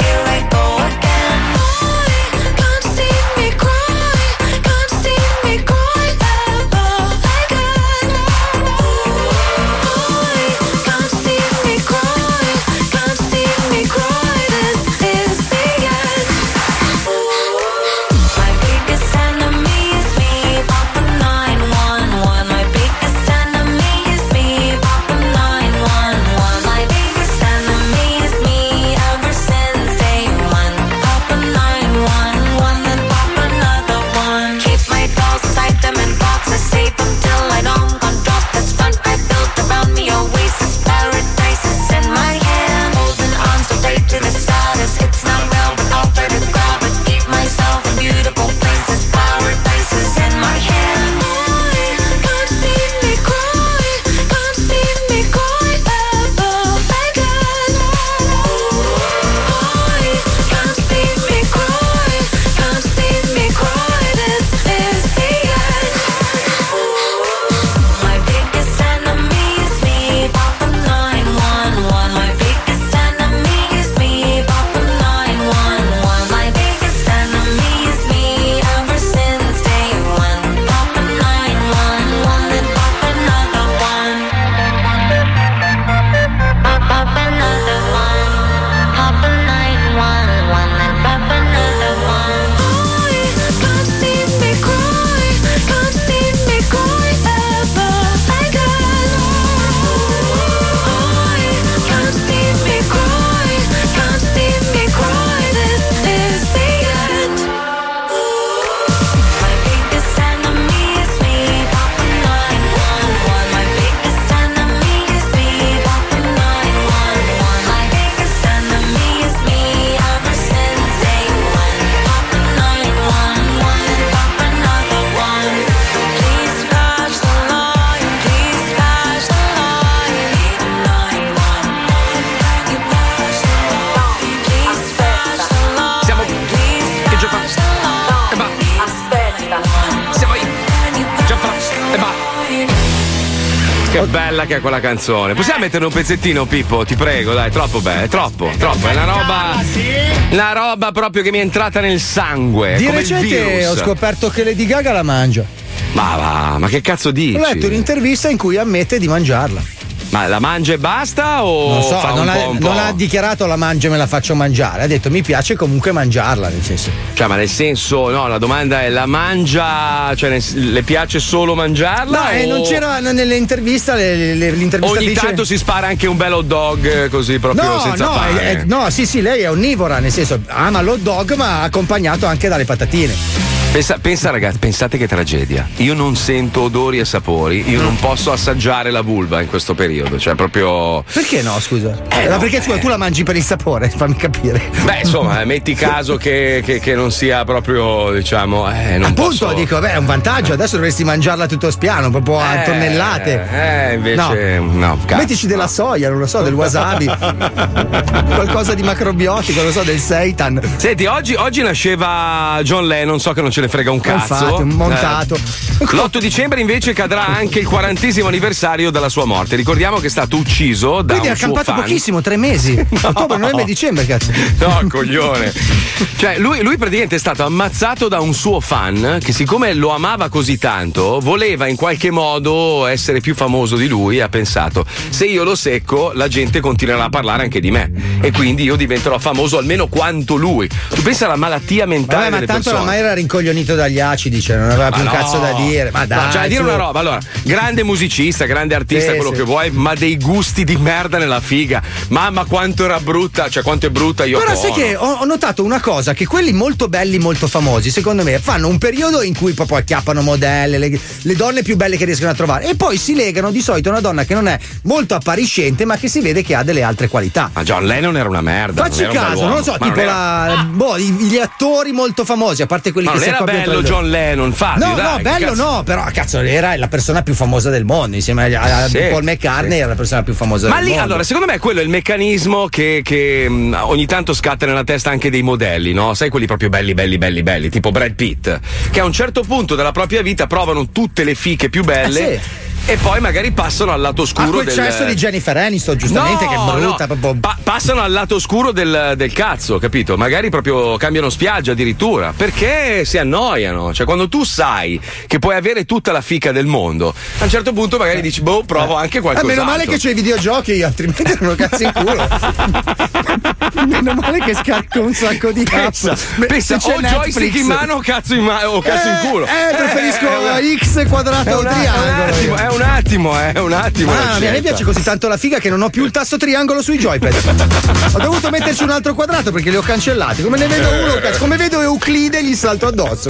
quella canzone. Possiamo mettere un pezzettino, Pippo? Ti prego, dai, troppo bella, è troppo, troppo. È una roba. Una roba proprio che mi è entrata nel sangue. Di come il recente ho scoperto che Lady Gaga la mangia. Ma va, ma che cazzo dici? Ho letto un'intervista in cui ammette di mangiarla. Ma la mangia e basta o Non so, fa non ha, non ha dichiarato la mangio e me la faccio mangiare. Ha detto mi piace comunque mangiarla, nel senso. Cioè, ma nel senso, no, la domanda è la mangia, cioè nel- le piace solo mangiarla? No, eh, o- non c'era nell'intervista le, le, l'intervista Ogni dice- tanto si spara anche un bel hot dog eh, così proprio No, senza no, pane. è- è- no, sì, sì, lei è onnivora, nel senso ama l'hot dog, ma accompagnato anche dalle patatine. Pensa, pensa, ragazzi, pensate che tragedia. Io non sento odori e sapori, io non posso assaggiare la vulva in questo periodo. Cioè, proprio. Perché no, scusa? Eh, Ma no, perché scusa, tu la mangi per il sapore, fammi capire. Beh, insomma, eh, metti caso che, che- che non sia proprio, diciamo. Eh, non Appunto, posso- dico, beh, è un vantaggio, adesso dovresti mangiarla tutto spiano, proprio a Eh, tonnellate. Eh, invece. No, cazzo. Mettici della soia, non lo so, del wasabi, qualcosa di macrobiotico, non lo so, del seitan. Senti, oggi, oggi nasceva John Lennon, so che non ce ne frega un cazzo. Infatti, montato. Eh, L'8 dicembre invece cadrà anche il quarantesimo anniversario della sua morte. Ricordiamo che è stato ucciso da Quindi ha un suo campato fan. pochissimo, tre mesi. Ottobre, novembre, dicembre, cazzo. No, coglione. Cioè, lui, lui praticamente è stato ammazzato da un suo fan che, siccome lo amava così tanto, voleva in qualche modo essere più famoso di lui e ha pensato: se io lo secco, la gente continuerà a parlare anche di me. E quindi io diventerò famoso almeno quanto lui. Tu pensa alla malattia mentale Vabbè, ma delle tanto persone. ormai era rincoglionito dagli acidi, cioè non aveva Ma più un no. cazzo da dire. Ma dai. No, cioè, dire una roba, allora, grande musicista, grande artista, Sì, quello sì. che vuoi, ma dei gusti di merda nella figa. Mamma, quanto era brutta, cioè quanto è brutta io Però sai che ho, ho notato una cosa: che quelli molto belli, molto famosi, secondo me, fanno un periodo in cui proprio acchiappano modelle, le, le donne più belle che riescono a trovare, e poi si legano di solito a una donna che non è molto appariscente, ma che si vede che ha delle altre qualità. Ma John Lennon era una merda. Facci un caso, bell'uomo. non lo so, Ma tipo non era- la, boh, gli attori molto famosi, a parte quelli Ma che si era bello. John Lennon, Fabio, No, dai, no, bello no, però cazzo era la persona più famosa del mondo, insieme a, Sì, Paul McCartney era la persona più famosa Ma del lì, mondo. allora, secondo me quello è il meccanismo che, che, mh, ogni tanto scatta nella testa anche dei modelli, no? Sai quelli proprio belli, belli, belli, belli, tipo Brad Pitt, che a un certo punto della propria vita provano tutte le fiche più belle Eh, e poi magari passano al lato a oscuro quel del cesso di Jennifer Aniston, giustamente, No, che è brutta, no. proprio. Pa- passano al lato oscuro del, del cazzo, capito? Magari proprio cambiano spiaggia addirittura. Perché si annoiano. Cioè, quando tu sai che puoi avere tutta la fica del mondo, a un certo punto magari dici, boh, provo anche Eh, qualcosa. meno male che c'è i videogiochi, altrimenti erano cazzo in culo. meno male che scarico un sacco di app. Pensa, Beh, pensa se c'è o joystick Netflix- in mano o cazzo in, ma- o cazzo in Eh, culo. Eh, preferisco Eh, X quadrato o triangolo. Un attimo, è un attimo, è un attimo. mia, a me piace così tanto la figa che non ho più il tasto triangolo sui joypad. ho dovuto metterci un altro quadrato perché li ho cancellati. Come ne vedo uno, cazzo, come vedo Euclide gli salto addosso.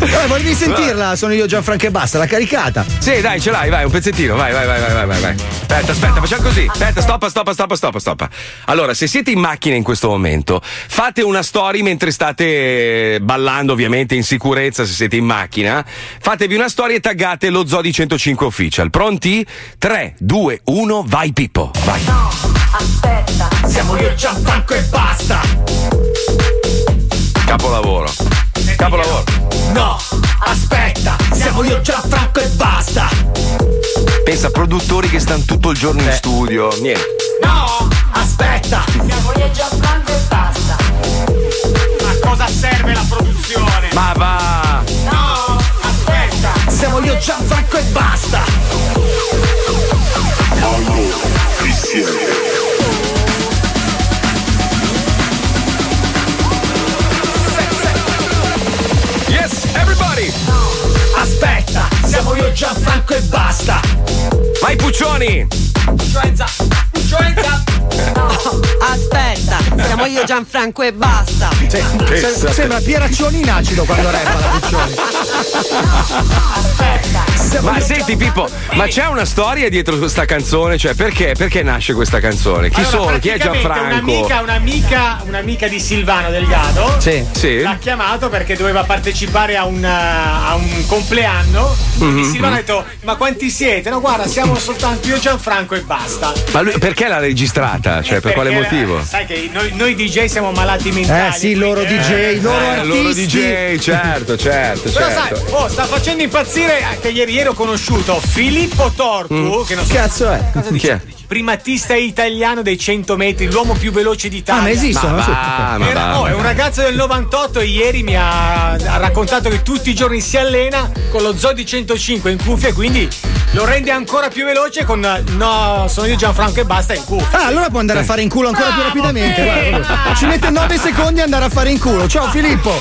Eh, volevi sentirla? Sono io Gianfranco e basta, l'ha caricata. Sì, dai, ce l'hai, vai, un pezzettino, vai, vai, vai, vai, vai, vai, vai. Aspetta, aspetta, facciamo così. Aspetta, stoppa, stoppa, stoppa, stoppa, stoppa. Allora, se siete in macchina in questo momento, fate una story mentre state ballando, ovviamente in sicurezza se siete in macchina. Fatevi una storia e taggate lo Zodi 105 Official. Pronti? 3, 2, 1, vai Pippo, vai. Aspetta, siamo io Gianfranco e basta. Capolavoro. Capolavoro. No, aspetta, siamo io Gianfranco e basta. Pensa a produttori che stanno tutto il giorno in studio. Niente. No, aspetta, siamo io Gianfranco e basta. A cosa serve la produzione? Ma va! No, siamo io Gianfranco e basta. Yes, everybody! Aspetta, siamo io Gianfranco e basta. Vai Puccioni! Influenza! Influenza! Aspetta, siamo io Gianfranco e basta. Se- sembra Pieraccioni in acido quando rappa la Puccioni. Ma senti Pippo, ma c'è una storia dietro questa canzone? Cioè, perché, perché nasce questa canzone? Chi Allora, sono? Chi è praticamente Gianfranco? Un'amica, un'amica, un'amica di Silvano Delgado Sì. Sì. l'ha chiamato perché doveva partecipare a un, a un compleanno. Mhm, E Silvano mhm. ha detto: Ma quanti siete? No, guarda, siamo soltanto io, Gianfranco e basta. Ma lui, perché l'ha registrata? Cioè, per quale motivo? eh, Sai che noi, noi DJ siamo malati mentali. Eh sì, loro DJ, loro Eh, loro artisti. DJ, certo, certo, Però certo. sai, oh, sta facendo impazzire eh, che ieri, ieri ho conosciuto Filippo Tortu, Mm. che non so Cazzo è? cosa dice. Chi è? Primatista italiano dei 100 metri, l'uomo più veloce d'Italia. Ah, ma esistono? Ma va, ma Era- oh, è un ragazzo del 98 e ieri mi ha, ha raccontato che tutti i giorni si allena con lo Zodi 105 in cuffia e quindi lo rende ancora più veloce con no, sono io Gianfranco e basta in cuffia. Ah, allora può andare a fare in culo ancora più rapidamente. guarda. Ci mette 9 secondi ad andare a fare in culo. Ciao Filippo.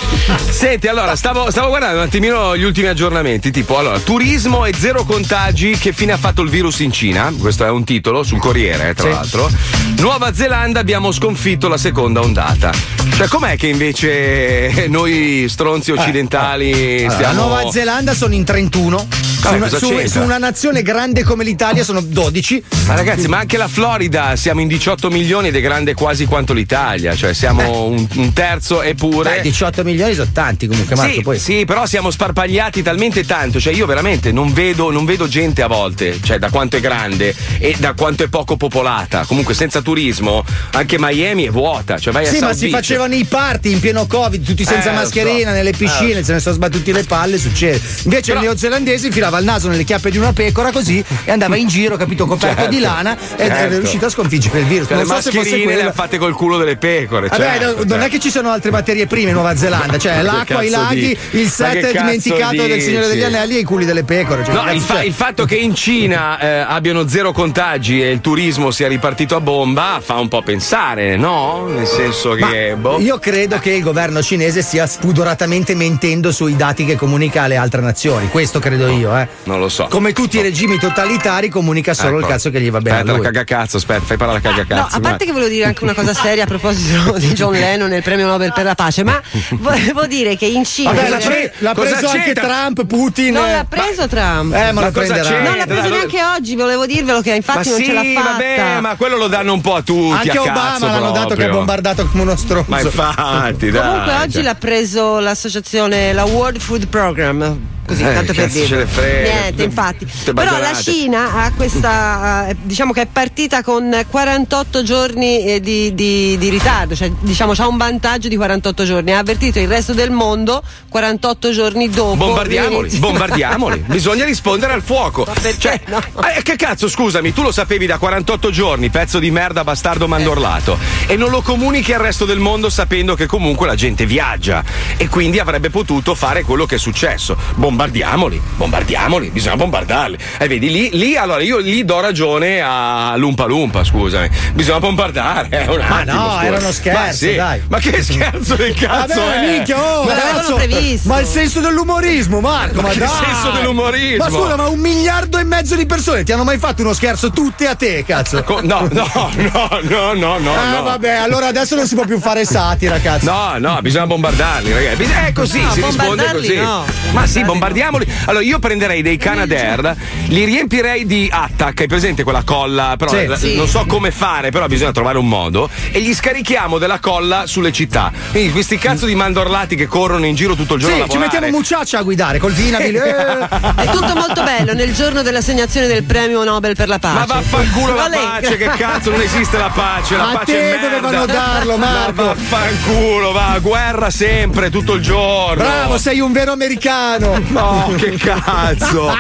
Senti, allora, stavo, stavo guardando un attimino gli ultimi aggiornamenti. Tipo, allora, turismo e zero contagi. Che fine ha fatto il virus in Cina? Questo è un titolo sul Corriere, eh, tra Sì. l'altro. Nuova Zelanda abbiamo sconfitto la seconda ondata. Cioè, com'è che invece noi stronzi occidentali Allora, stiamo. La Nuova Zelanda sono in 31. Su Vabbè, una, su- su una nazione grande come l'Italia sono 12. Ma ragazzi, ma anche la Florida siamo in 18 milioni ed è grande quasi quanto l'Italia, cioè siamo un, un terzo eppure. Beh, 18 milioni sono tanti comunque, Marco. Sì, poi. sì, però siamo sparpagliati talmente tanto, cioè io veramente non vedo, non vedo gente a volte, cioè da quanto è grande e da quanto è poco popolata. Comunque senza turismo anche Miami è vuota, cioè vai a Sì, South ma si Beach. facevano i party in pieno Covid, tutti senza Eh, mascherina, so. nelle Eh, piscine, lo se ne sono sbattuti le palle, succede. Invece il neozelandese infilava il naso nelle chiappe di una pecora così e andava in giro, capito, coperto Certo, di lana ed è certo. riuscito a sconfiggere il virus. Cioè, non le so se fosse le ha fatte col culo delle pecore. Vabbè, certo, no- non certo. è che ci sono altre materie prime in Nuova Zelanda, cioè l'acqua, i laghi, dici? il set dimenticato del Signore degli dici? Anelli e i culi delle pecore. Cioè, No, il, fa- c'è? il fatto che in Cina eh, abbiano zero contagi e il turismo sia ripartito a bomba fa un po' pensare, no? Nel senso che. boh. Io credo che il governo cinese stia spudoratamente mentendo sui dati che comunica alle altre nazioni. Questo credo io, eh. Non lo so. Come tutti i regimi totalitari, comunica solo il Ecco. cazzo che gli va bene. Aspetta, a la lui. cagacazzo, aspetta, fai parlare la No, cagacazzo. a parte che volevo dire anche una cosa seria a proposito di John Lennon e il premio Nobel per la pace, ma volevo dire che in Cina. Vabbè, l'ha, pre- l'ha cosa preso anche? Trump, Putin. Non l'ha preso Trump. Eh, ma, Ma lo cosa prenderà. c'entra? Non l'ha preso neanche oggi, volevo dirvelo che infatti ma non sì, ce l'ha fatta. vabbè, ma quello lo danno un po' a tutti. Anche a Obama cazzo l'hanno dato che ha proprio. bombardato come uno stronzo. Ma infatti, dai. Comunque oggi cioè. l'ha preso l'associazione, la World Food Program. Così, Eh, tanto per dire. ce ne frega. Niente, infatti. Però la. Cina ha questa, eh, diciamo che è partita con 48 giorni eh, di, di- di ritardo, cioè diciamo c'ha un vantaggio di 48 giorni. Ha avvertito il resto del mondo 48 giorni dopo. Bombardiamoli, bombardiamoli. Bisogna rispondere al fuoco. Cioè, eh, che cazzo, scusami, tu lo sapevi da 48 giorni, pezzo di merda, bastardo mandorlato. E non lo comunichi al resto del mondo sapendo che comunque la gente viaggia. E quindi avrebbe potuto fare quello che è successo. Bombardiamoli, bombardiamoli, bisogna bombardarli. E vedi, lì, lì allora io lì do ragione a Lumpa Lumpa, scusami. Bisogna bombardare. eh, un Ma attimo, no, scusa. era uno scherzo, Ma sì, dai. Ma che scherzo del cazzo Vabbè, è? minchia, oh, Ma l'avevano cazzo, previsto. Ma il senso dell'umorismo, Marco, Ma ma, che dai. senso dell'umorismo? Ma scusa, ma un miliardo e mezzo di persone ti hanno mai fatto uno scherzo tutte a te, cazzo? Co- No, no, no, no, no, no. Ah, no. vabbè, allora adesso non si può più fare satira, cazzo. No, no, bisogna bombardarli, ragazzi. È così, No, si risponde bombardarli così. no. Ma sì, bombardiamoli. Allora, io prenderei dei Canadair, li riempirei di attack, hai presente quella colla? Però Sì. la- Sì. non so come fare, però bisogna trovare un modo. E gli scarichiamo della colla sulle città. Quindi questi cazzo di mandorlati che corrono in giro tutto il giorno a Sì, ci mettiamo Mucciaccia a guidare col Vinabil. eh. È tutto molto bello nel giorno dell'assegnazione del premio Nobel per la pace. Ma vaffanculo la pace, che cazzo, non esiste la pace, la A pace te è merda. dovevano darlo, Marco. Ma vaffanculo, va, guerra sempre, tutto il giorno. Bravo, sei un vero americano. No, che cazzo!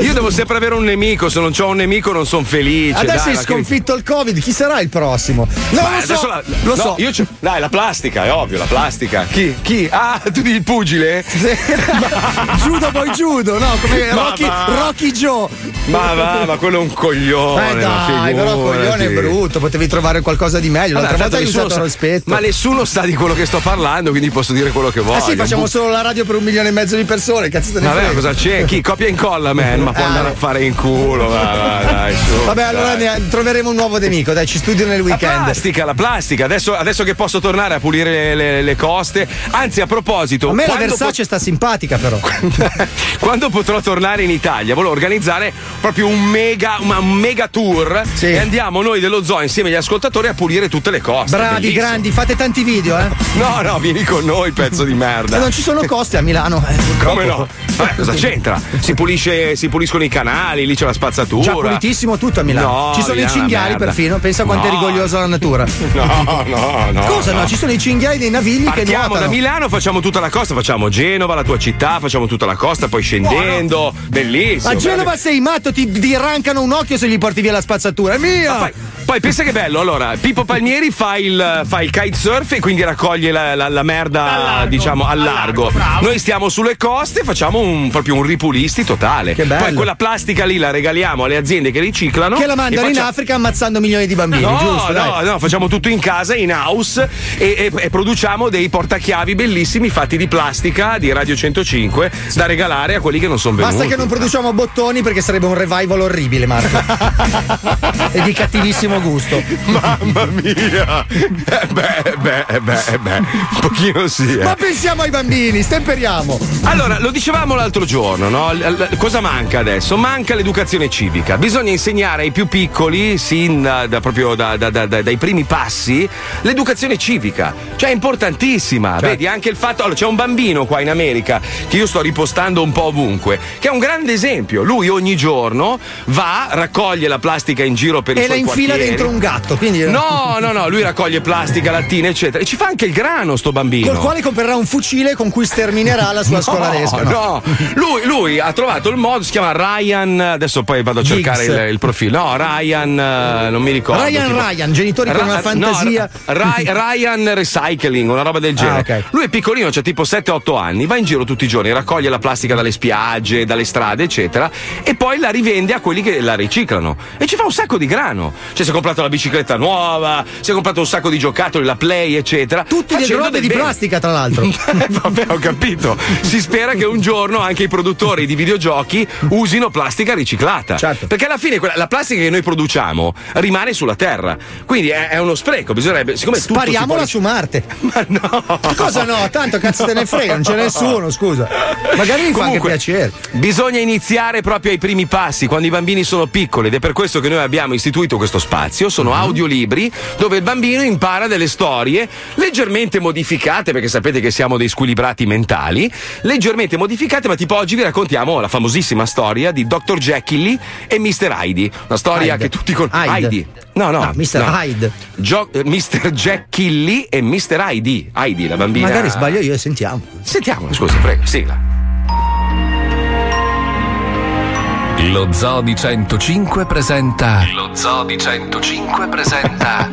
Io devo sempre avere un nemico, se non ho un nemico non sono felice. Adesso dai, hai ma che- sconfitto il Covid, chi sarà il prossimo? Non Ma lo so. la- lo no, so. Io c'ho- dai, la plastica, è ovvio, la plastica. Chi? Chi? Ah, tu dici il pugile? Judo poi judo, no? Come Ma Rocky, va. Rocky Joe. Ma va, ma quello è un coglione. Eh dai, però coglione è brutto, potevi trovare qualcosa di meglio. Allora, L'altra volta tanto hai usato sa- rispetto. Ma nessuno sa di quello che sto parlando, quindi posso dire quello che voglio. Eh sì, facciamo Bu- solo la radio per un milione e mezzo di persone, cazzo ne Vabbè, cosa c'è? Chi copia e incolla, man? Ma può Eh, andare a fare in culo, va, va, dai, su. Vabbè, allora dai. ne- troveremo un nuovo nemico, dai, ci studio nel La weekend. plastica, la plastica. Adesso, adesso che posso tornare a pulire le, le- le coste. Anzi, a proposito, A me la Versace sta simpatica, però. pot- quando potrò tornare in Italia, volevo organizzare proprio un mega, una- un mega tour Sì. e andiamo noi dello zoo insieme agli ascoltatori a pulire tutte le coste. Bravi, Bellissimo. grandi, fate tanti video, eh. No, no, vieni con noi, pezzo di merda. Ma non ci sono costi a Milano, eh. Come no? Vabbè, cosa c'entra? Si, pulisce, si puliscono i canali, lì c'è la spazzatura. Già pulitissimo tutto a Milano. No, ci sono Milano i è cinghiali perfino. Pensa quanto è No. rigogliosa la natura. No, no, no. Cosa no? Ci sono i cinghiali dei navigli che Partiamo nuotano. da Milano, facciamo tutta la costa, facciamo Genova, la tua città, facciamo tutta la costa, poi scendendo. Bellissimo. A Genova guarda. sei matto, ti, ti arrancano un occhio se gli porti via la spazzatura. È mia! Poi, poi pensa che bello, allora, Pippo Palmieri fa il, fa il kitesurf e quindi raccoglie la, la- la merda, diciamo, al largo. Noi stiamo sulle coste e facciamo un, proprio un ripulisti totale. bello. Poi quella plastica lì la regaliamo alle aziende che riciclano. Che la mandano e in faccia- Africa ammazzando milioni di bambini, No, giusto? no, dai. no, facciamo tutto in casa, in house e, e- e produciamo dei portachiavi bellissimi fatti di plastica di Radio 105 da regalare a quelli che non sono venuti. Basta che non produciamo bottoni perché sarebbe un revival orribile, Marco. e di cattivissimo gusto. Mamma mia! Eh beh, eh beh, eh beh, eh beh, un pochino sì. eh. Ma pensiamo ai bambini, stemperiamo. Allora, lo dicevamo l'altro giorno, no? Cosa manca adesso? Manca l'educazione civica. Bisogna insegnare ai più piccoli, sin da, da- proprio da- da- da- da- dai primi passi, l'educazione civica. Cioè, è importantissima. Certo. Vedi, anche il fatto. Allora, c'è un bambino qua in America che io sto ripostando un po' ovunque, che è un grande esempio. Lui ogni giorno va, raccoglie la plastica in giro per i E la suoi infila quartieri. dentro un gatto. Quindi No, no, no, lui raccoglie plastica, lattine, eccetera. E ci fa anche il grano, sto bambino. Col quale comprerà un fucile con cui sterminerà la sua No, scolaresca. No, Lui, lui ha trovato il modo, si chiama Ryan. Adesso poi vado a cercare il, il profilo. No, Ryan, eh, non mi ricordo. Ryan tipo- Ryan, genitori con Ra- una no, fantasia. Ra- Ryan Recycling, una roba del genere. Ah, ok. Lui è piccolino, c'ha tipo 7-8 anni, va in giro tutti i giorni, raccoglie la plastica dalle spiagge, dalle strade, eccetera, e poi la rivende a quelli che la riciclano. E ci fa un sacco di grano. Cioè, si è comprato la bicicletta nuova, si è comprato un sacco di giocattoli, la Play, eccetera. Facendo grotte del di bene. plastica, tra l'altro. Vabbè, ho capito. Si spera che un giorno anche i produttori di videogiochi usino plastica riciclata. Certo. Perché alla fine quella- la plastica che noi produciamo rimane sulla terra. Quindi è, è uno spreco. Bisognerebbe. Siccome tutto si Spariamola può- su Marte. Ma no. Cosa no? Tanto cazzo te ne frega, non c'è nessuno, scusa. Magari mi fa anche piacere. Bisogna iniziare proprio ai primi passi, quando i bambini sono piccoli, ed è per questo che noi abbiamo istituito questo spazio. Sono Mhm. audiolibri dove il bambino impara delle storie leggermente modificate, perché sapete che siamo dei squilibrati mentali, leggermente modificate, ma tipo oggi vi raccontiamo la famosissima storia di Dr. Jekyll e Mr. Heidi. Una storia Hyde. che tutti. Hyde. Heidi. No, no. Ah, Mr. no. Hyde. Gio- eh, Mr. Jekyll e Mr. Heidi. Heidi, la bambina. Magari sbaglio io e sentiamo. Sentiamola, scusa, prego, sigla. Lo Zoo di 105 presenta. Lo Zoo di 105 presenta.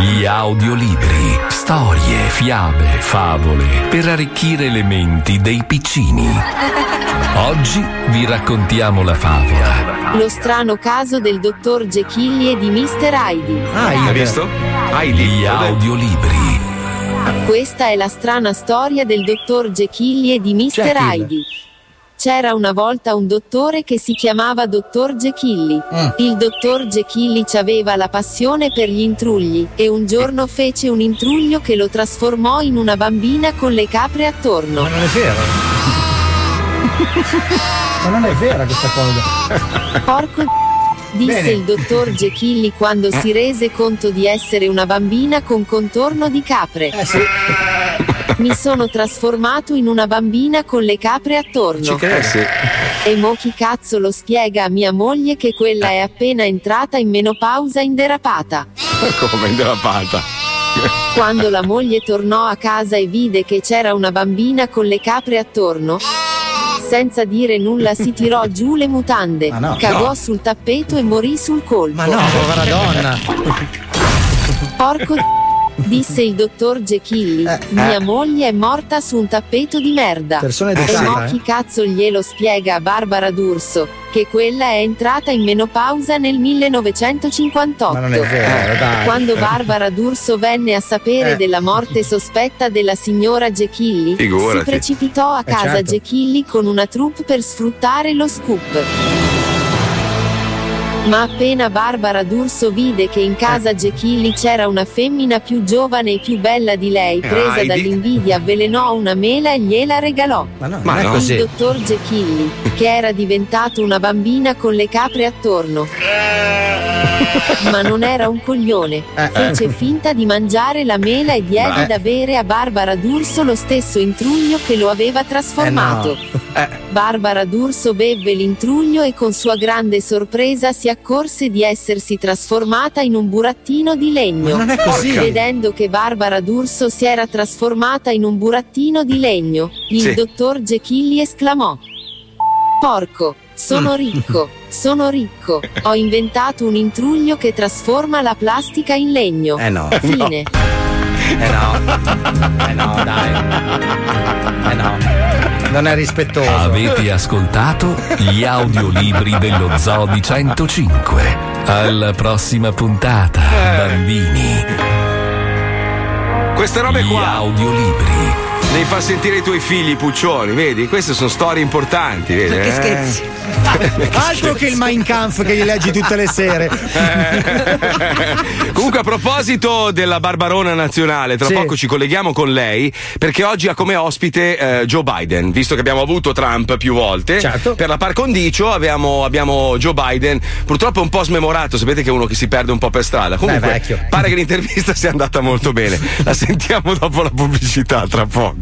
Gli audiolibri. Storie, fiabe, favole. Per arricchire le menti dei piccini. Oggi vi raccontiamo la favola. Lo strano caso del dottor Jekyll e di Mr. Heidi. Hai visto? Heidi. Gli audiolibri. Questa è la strana storia del dottor Jekyll e di Mr. Jekyll. Heidi. C'era una volta un dottore che si chiamava dottor Jekyll. Il dottor Jekyll aveva la passione per gli intrugli e un giorno fece un intruglio che lo trasformò in una bambina con le capre attorno. Ma non è vero. Ma non è vera questa cosa. Porco disse Bene. il dottor Jekyll quando si rese conto di essere una bambina con contorno di capre. Mi sono trasformato in una bambina con le capre attorno. Eh sì. E mo chi cazzo lo spiega a mia moglie che quella è appena entrata in menopausa inderapata. Come in derapata. Quando la moglie tornò a casa e vide che c'era una bambina con le capre attorno, senza dire nulla si tirò giù le mutande, Ma no. cagò No. sul tappeto e morì sul colpo. Ma no, povera donna. Porco disse il dottor Jekyll. Mia moglie è morta su un tappeto di merda. Persona e educata, mo eh. chi cazzo glielo spiega a Barbara D'Urso che quella è entrata in menopausa nel 1958. Ma non è vero, dai. Quando Barbara D'Urso venne a sapere Eh. della morte sospetta della signora Jekyll, Figurati. si precipitò a Eh, casa certo. Jekyll con una troupe per sfruttare lo scoop. Ma appena Barbara D'Urso vide che in casa Jekyll c'era una femmina più giovane e più bella di lei, Eh, presa Heidi. dall'invidia avvelenò una mela e gliela regalò. Ma no, Ma non è no. così. Il dottor Jekyll, che era diventato una bambina con le capre attorno, Ma non era un coglione. Eh, Fece eh. finta di mangiare la mela e diede Beh. da bere a Barbara D'Urso lo stesso intruglio che lo aveva trasformato. Eh, Barbara D'Urso bevve l'intruglio e con sua grande sorpresa si accorse di essersi trasformata in un burattino di legno. Ma non è così. Vedendo che Barbara D'Urso si era trasformata in un burattino di legno, il Sì. dottor Gechilli esclamò: Porco, sono Mm. ricco, sono ricco. Ho inventato un intruglio che trasforma la plastica in legno. Eh no. Fine. Eh no. Eh no, dai. Eh no. Non è rispettoso. Avete ascoltato gli audiolibri dello Zoo di 105. Alla prossima puntata, bambini. Queste robe Gli qua. audiolibri. Devi far sentire i tuoi figli, Puccioni, vedi? Queste sono storie importanti, vedi? Ma che eh? scherzi. Altro che il Mein Kampf che gli leggi tutte le sere. Comunque, a proposito della Barbarona nazionale, tra Sì. poco ci colleghiamo con lei perché oggi ha come ospite eh, Joe Biden. Visto che abbiamo avuto Trump più volte, Certo. per la par condicio abbiamo, abbiamo Joe Biden. Purtroppo è un po' smemorato, sapete che è uno che si perde un po' per strada. Comunque, Beh, pare che l'intervista sia andata molto bene. La sentiamo dopo la pubblicità, tra poco.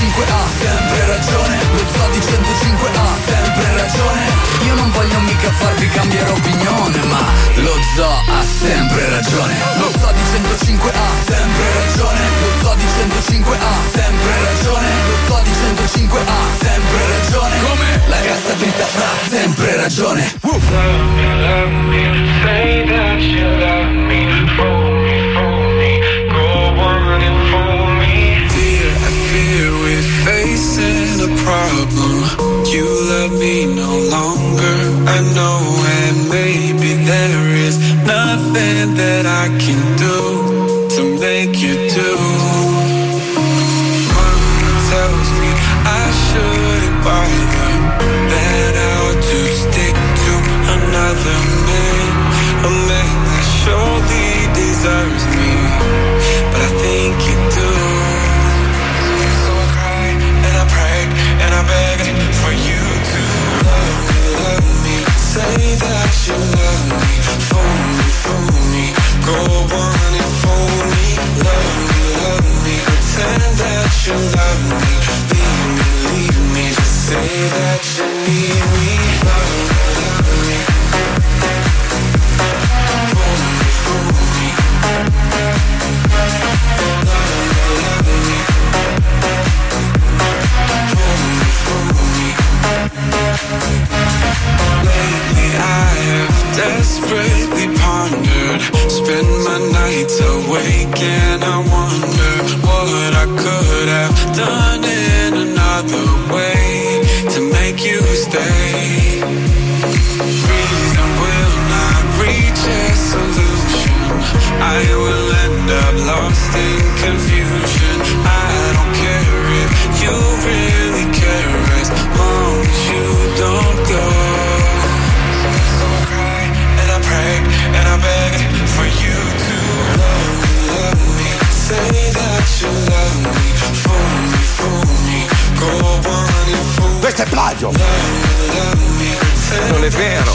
Lo zoo di 105 ha sempre ragione Lo zoo di 105 ha sempre ragione Io non voglio mica farvi cambiare opinione Ma lo zoo ha sempre ragione. Lo zoo di 105 ha sempre ragione Lo zoo di 105 ha sempre ragione Lo zoo di 105 ha sempre ragione Come? La cassa dritta ha sempre ragione. Say that you love me, and I wonder What I could have done in another way To make you stay. Reason will not reach a solution. I will end up lost in confusion Questo è plagio! Non è vero.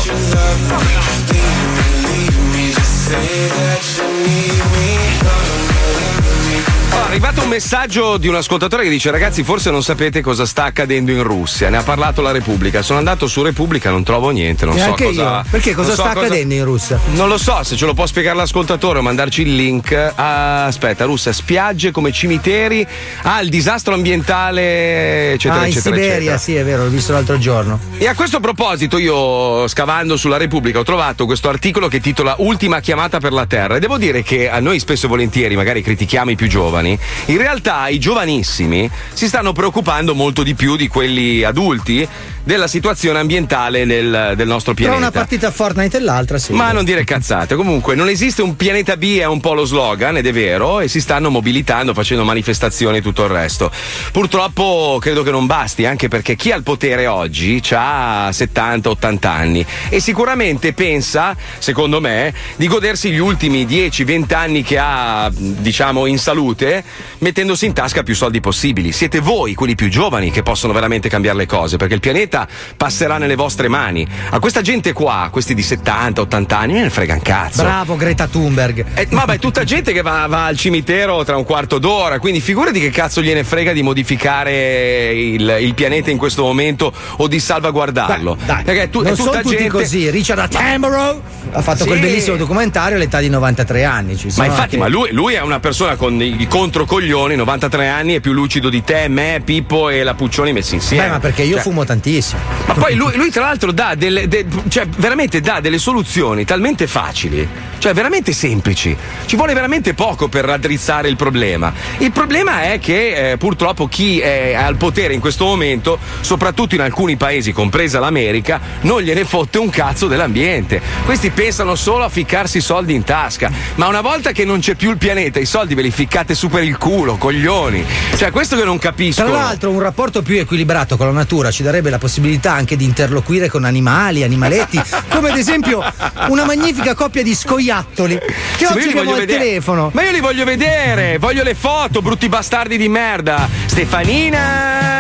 Arrivato un messaggio di un ascoltatore che dice: Ragazzi, forse non sapete cosa sta accadendo in Russia. Ne ha parlato la Repubblica. Sono andato su Repubblica, non trovo niente. Non so Neanche cosa. io. Perché cosa non so sta accadendo in Russia? Non lo so, se ce lo può spiegare l'ascoltatore o mandarci il link. Ah, aspetta, Russia, spiagge come cimiteri. Ah, il disastro ambientale, eccetera, ah, in eccetera, Siberia, eccetera. sì, è vero, l'ho visto l'altro giorno. E a questo proposito, io scavando sulla Repubblica ho trovato questo articolo che titola Ultima chiamata per la Terra. E devo dire che a noi spesso e volentieri, magari critichiamo i più giovani, in realtà i giovanissimi si stanno preoccupando molto di più di quelli adulti della situazione ambientale del, del nostro Tra pianeta. una partita a Fortnite e l'altra, sì. Ma non dire cazzate. Comunque, non esiste un pianeta B, è un po' lo slogan, ed è vero, e si stanno mobilitando, facendo manifestazioni e tutto il resto. Purtroppo credo che non basti, anche perché chi ha il potere oggi ha 70-80 anni e sicuramente pensa, secondo me, di godersi gli ultimi 10-20 anni che ha, diciamo, in salute, mettendosi in tasca più soldi possibili. Siete voi, quelli più giovani, che possono veramente cambiare le cose, perché il pianeta passerà nelle vostre mani. A questa gente qua, questi di 70-80 anni, me ne frega un cazzo. Bravo Greta Thunberg. Eh, ma beh, tutta gente che va, va al cimitero tra un quarto d'ora, quindi figurati che cazzo gliene frega di modificare il, il pianeta in questo momento o di salvaguardarlo. Dai, Perché tu, è non tutta sono tutti gente... così. Richard Attenborough ha fatto Sì. quel bellissimo documentario all'età di 93 anni. Ci Ma infatti, anche- ma lui, lui è una persona con i controcoglioni, 93 anni, è più lucido di te, me, Pippo e la Puccioni messi insieme. Beh, ma perché io Cioè, fumo tantissimo. Ma poi lui, lui, tra l'altro dà delle, de- cioè veramente dà delle soluzioni talmente facili, cioè veramente semplici. Ci vuole veramente poco per raddrizzare il problema. Il problema è che eh, purtroppo chi è al potere in questo momento, soprattutto in alcuni paesi, compresa l'America, non gliene fotte un cazzo dell'ambiente. Questi pensano solo a ficcarsi i soldi in tasca. Ma una volta che non c'è più il pianeta, i soldi ve li ficcate su per il culo, coglioni. Cioè, questo che non capisco. Tra l'altro, un rapporto più equilibrato con la natura ci darebbe la possibilità anche di interloquire con animali, animaletti, come ad esempio una magnifica coppia di scoiattoli che Sì, oggi abbiamo al vedere. telefono. Ma io li voglio vedere, voglio le foto, brutti bastardi di merda. Stefanina!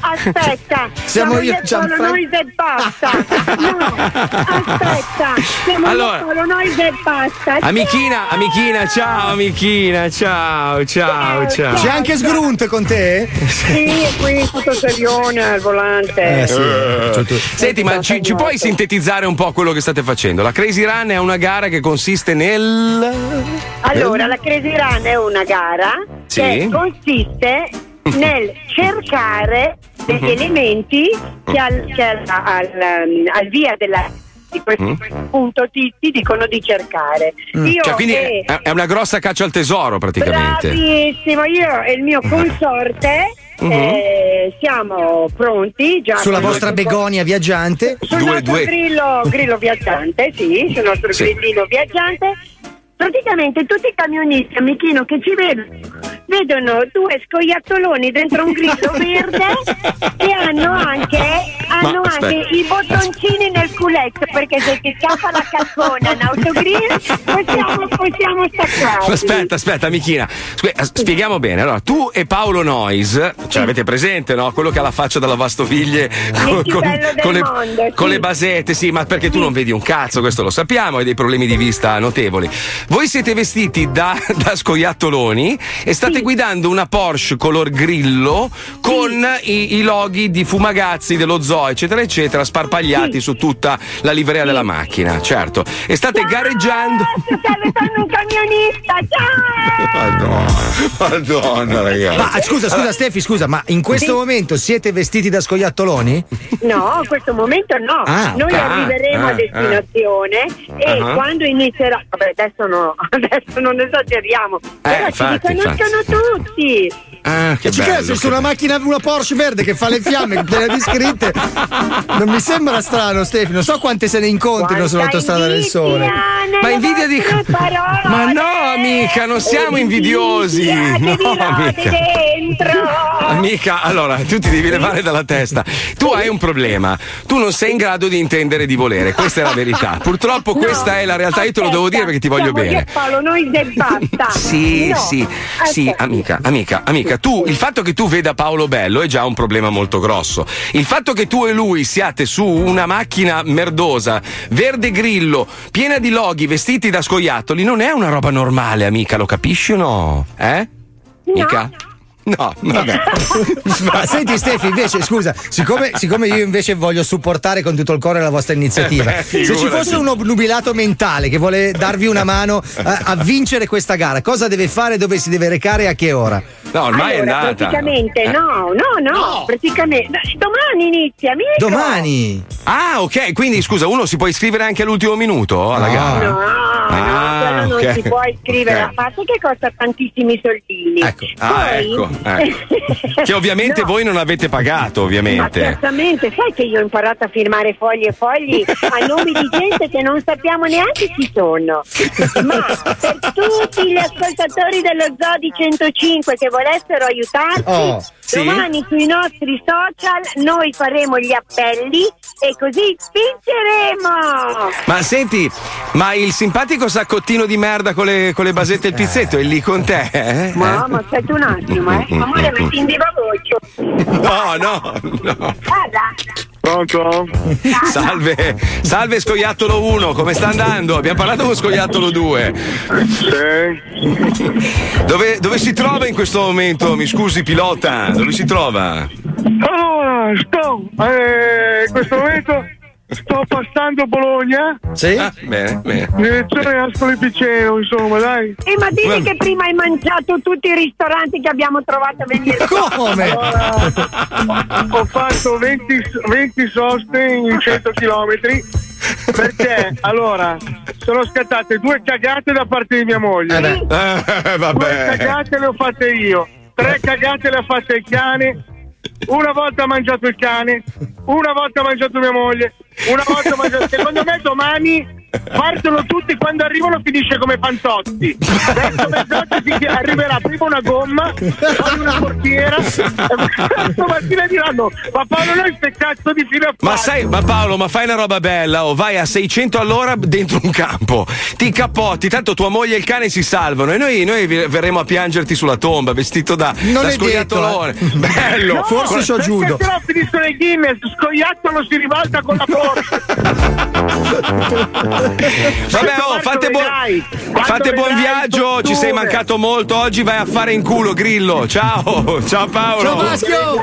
Aspetta, Siamo siamo io, io solo Gianfranco. noi e basta. No, aspetta, siamo Allora. solo noi e basta. Amichina, amichina, ciao amichina, ciao, ciao, ciao. C'è anche Sgrunt con te? Sì, qui tutto serione al volante. Eh, sì. Eh. Senti, ma ci, ci puoi sintetizzare un po' quello che state facendo? La Crazy Run è una gara che consiste nel. Allora, la Crazy Run è una gara Sì. che consiste nel cercare degli Mhm. elementi che al, che al, al, al via della di questo Mm. punto ti, ti dicono di cercare. Io Cioè, quindi e- è, una grossa caccia al tesoro, praticamente. Bravissimo, io e il mio consorte Mhm. eh, siamo pronti già Sulla vostra begonia viaggiante? sul nostro Grillo, grillo viaggiante, sì, sul nostro Sì. grillino viaggiante. Praticamente tutti i camionisti a Michino che ci vedono vedono due scoiattoloni dentro un grillo verde che hanno anche, hanno anche i bottoncini nel culetto perché se ti scappa la cazzona in autogrill possiamo, possiamo staccarli. Aspetta, aspetta, amichina. Scu- eh, spieghiamo bene. Allora, tu e Paolo Nois, ce l'avete presente, no? Quello che ha la faccia da lavastoviglie con, bello del le, mondo, con sì. le basette, sì, ma perché tu non vedi un cazzo, questo lo sappiamo, hai dei problemi di vista notevoli. Voi siete vestiti da, da scoiattoloni e state guidando una Porsche color grillo con i, i loghi di Fumagazzi, dello Zoo, eccetera, eccetera, sparpagliati su tutta la livrea della macchina, certo. E state gareggiando. Stavo fare un camionista, ciao! Madonna, Madonna, ragazzi. Ma scusa, scusa, Stefi, scusa, ma in questo Sì. momento siete vestiti da scoiattoloni? No, a questo momento no. Ah, Noi ok. arriveremo Ah, a destinazione e Ah. quando inizierà. Vabbè, adesso adesso non esageriamo. Però Eh, infatti, ci riconoscono tutti. Ah, che Ci bello. su una macchina, una Porsche verde che fa le fiamme piene di scritte. Non mi sembra strano, Stefi. Non so quante se ne incontrino sull'autostrada del sole. Ma invidia di. Ma no, amica, non siamo invidiosi. No, amica. Amica, allora, tu ti devi levare dalla testa. Tu hai un problema. Tu non sei in grado di intendere di volere. Questa è la verità. Purtroppo questa è la realtà. Io te lo devo dire perché ti voglio bene. Paolo, noi e basta. Sì, No. sì, sì, Aspetta. amica, amica, tu il fatto che tu veda Paolo Bello è già un problema molto grosso. Il fatto che tu e lui siate su una macchina merdosa, verde grillo, piena di loghi, vestiti da scoiattoli, non è una roba normale, amica, lo capisci o no? Eh? Mica? No, vabbè. Ma senti Stefi, invece, scusa, siccome, siccome io invece voglio supportare con tutto il cuore la vostra iniziativa, Eh, beh, se ci fosse un obnubilato mentale che vuole darvi una mano a, a vincere questa gara, cosa deve fare, dove si deve recare e a che ora? No, ormai allora, è andata. Praticamente, Eh. no, no, no, praticamente. Domani inizia, amico. Domani. Ah, ok, quindi scusa, uno si può iscrivere anche all'ultimo minuto alla gara? No, Ah. Quello non ok. si può iscrivere Ok. a parte che costa tantissimi soldini. Ecco. Ah, Poi- ecco, ecco. Che ovviamente No. voi non avete pagato, Ma ovviamente. certamente, sai che io ho imparato a firmare fogli e fogli a nome di gente che non sappiamo neanche chi sono. Ma per tutti gli ascoltatori dello Zodi 105 che volessero aiutarci, Oh, sì? domani sui nostri social noi faremo gli appelli e così vinceremo! Ma senti, ma il simpatico saccottino di merda con le, con le basette e il pizzetto è lì con te? eh? Mamma, aspetta un attimo, eh. Amore, metti in viva voce. No, no, no. Guarda. Pronto? Salve, salve Scoiattolo 1, come sta andando? Abbiamo parlato con Scoiattolo 2. Dove, dove si trova in questo momento? Mi scusi, pilota, dove si trova? Allora, sto, eh, in questo momento sto passando Bologna. Sì? Ah, bene, bene. Direzione Ascoli Piceno, insomma, dai. Eh, ma dimmi che prima hai mangiato tutti i ristoranti che abbiamo trovato a venire. Allora, ho fatto 20, 20 soste in 100 km perché allora sono scattate due cagate da parte di mia moglie. Eh, Due vabbè. cagate le ho fatte io, tre cagate le ha fatte il cane. Una volta ha mangiato il cane, una volta ha mangiato mia moglie, una volta ha mangiato. Secondo me domani partono tutti quando arrivano finisce come Fantotti. Verso mezzanotte si arriverà prima una gomma, poi una portiera, e stamattina diranno: Ma Paolo noi ste cazzo di fine a Ma sai, ma Paolo, ma fai una roba bella, o vai a 600 all'ora dentro un campo, ti cappotti, tanto tua moglie e il cane si salvano e noi, noi verremo a piangerti sulla tomba, vestito da, Non da è scoiattolone. detto, eh. Bello! No, Con- perché Però finiscono i Guinness, scoiattolo si ribalta con la Vabbè, oh, fate, buon- fate buon viaggio, ci sei mancato molto. Oggi vai a fare in culo, Grillo. Ciao, ciao Paolo. Ciao, Maschio.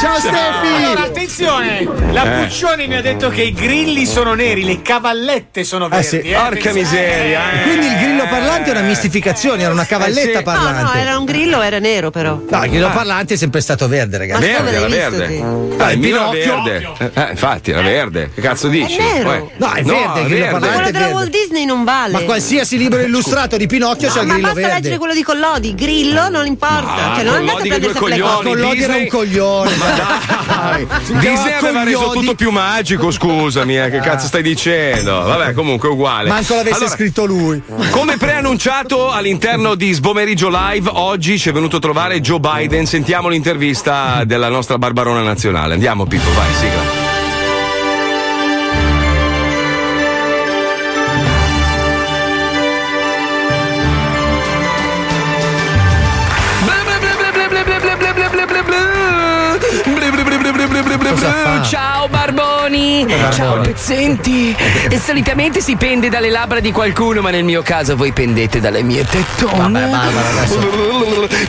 Ciao Stefi! Allora, attenzione! La Eh. Puccioni mi ha detto che i grilli sono neri, le cavallette sono verdi. sì. eh, Porca miseria, eh. Quindi il grillo parlante è una mistificazione, era una cavalletta No, parlante. no, era un grillo, era nero però. No, il grillo parlante è sempre stato verde, ragazzi. Verde, era verde. Ah, il mio era verde. Eh, eh, infatti, era verde. Che cazzo dici? nero. Poi- No, è verde, il grillo Ma parlante quello della. Walt Disney non vale. Ma qualsiasi libro illustrato di Pinocchio c'è il ma grillo basta verde. leggere quello di Collodi, grillo non importa. Ah, cioè, non andate a prendere coglioni. Collodi era un coglione. dai. Si Disney aveva reso tutto più magico, scusami, eh, che cazzo stai dicendo? Vabbè, comunque è uguale. Manco l'avesse Allora, scritto lui. Come preannunciato all'interno di Sbomeriggio Live, oggi ci è venuto a trovare Joe Biden. Sentiamo l'intervista della nostra Barbarona nazionale. Andiamo, Pippo, vai, sigla. Ciao pezzenti! E solitamente si pende dalle labbra di qualcuno, ma nel mio caso voi pendete dalle mie tettone.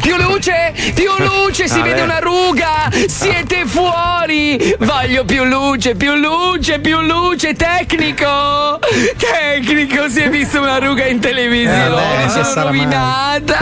Più luce! Più luce! Si vede una ruga! Siete fuori! Voglio più luce, più luce, più luce! Tecnico! Tecnico! Si è visto una ruga in televisione! Eh, Sono rovinata!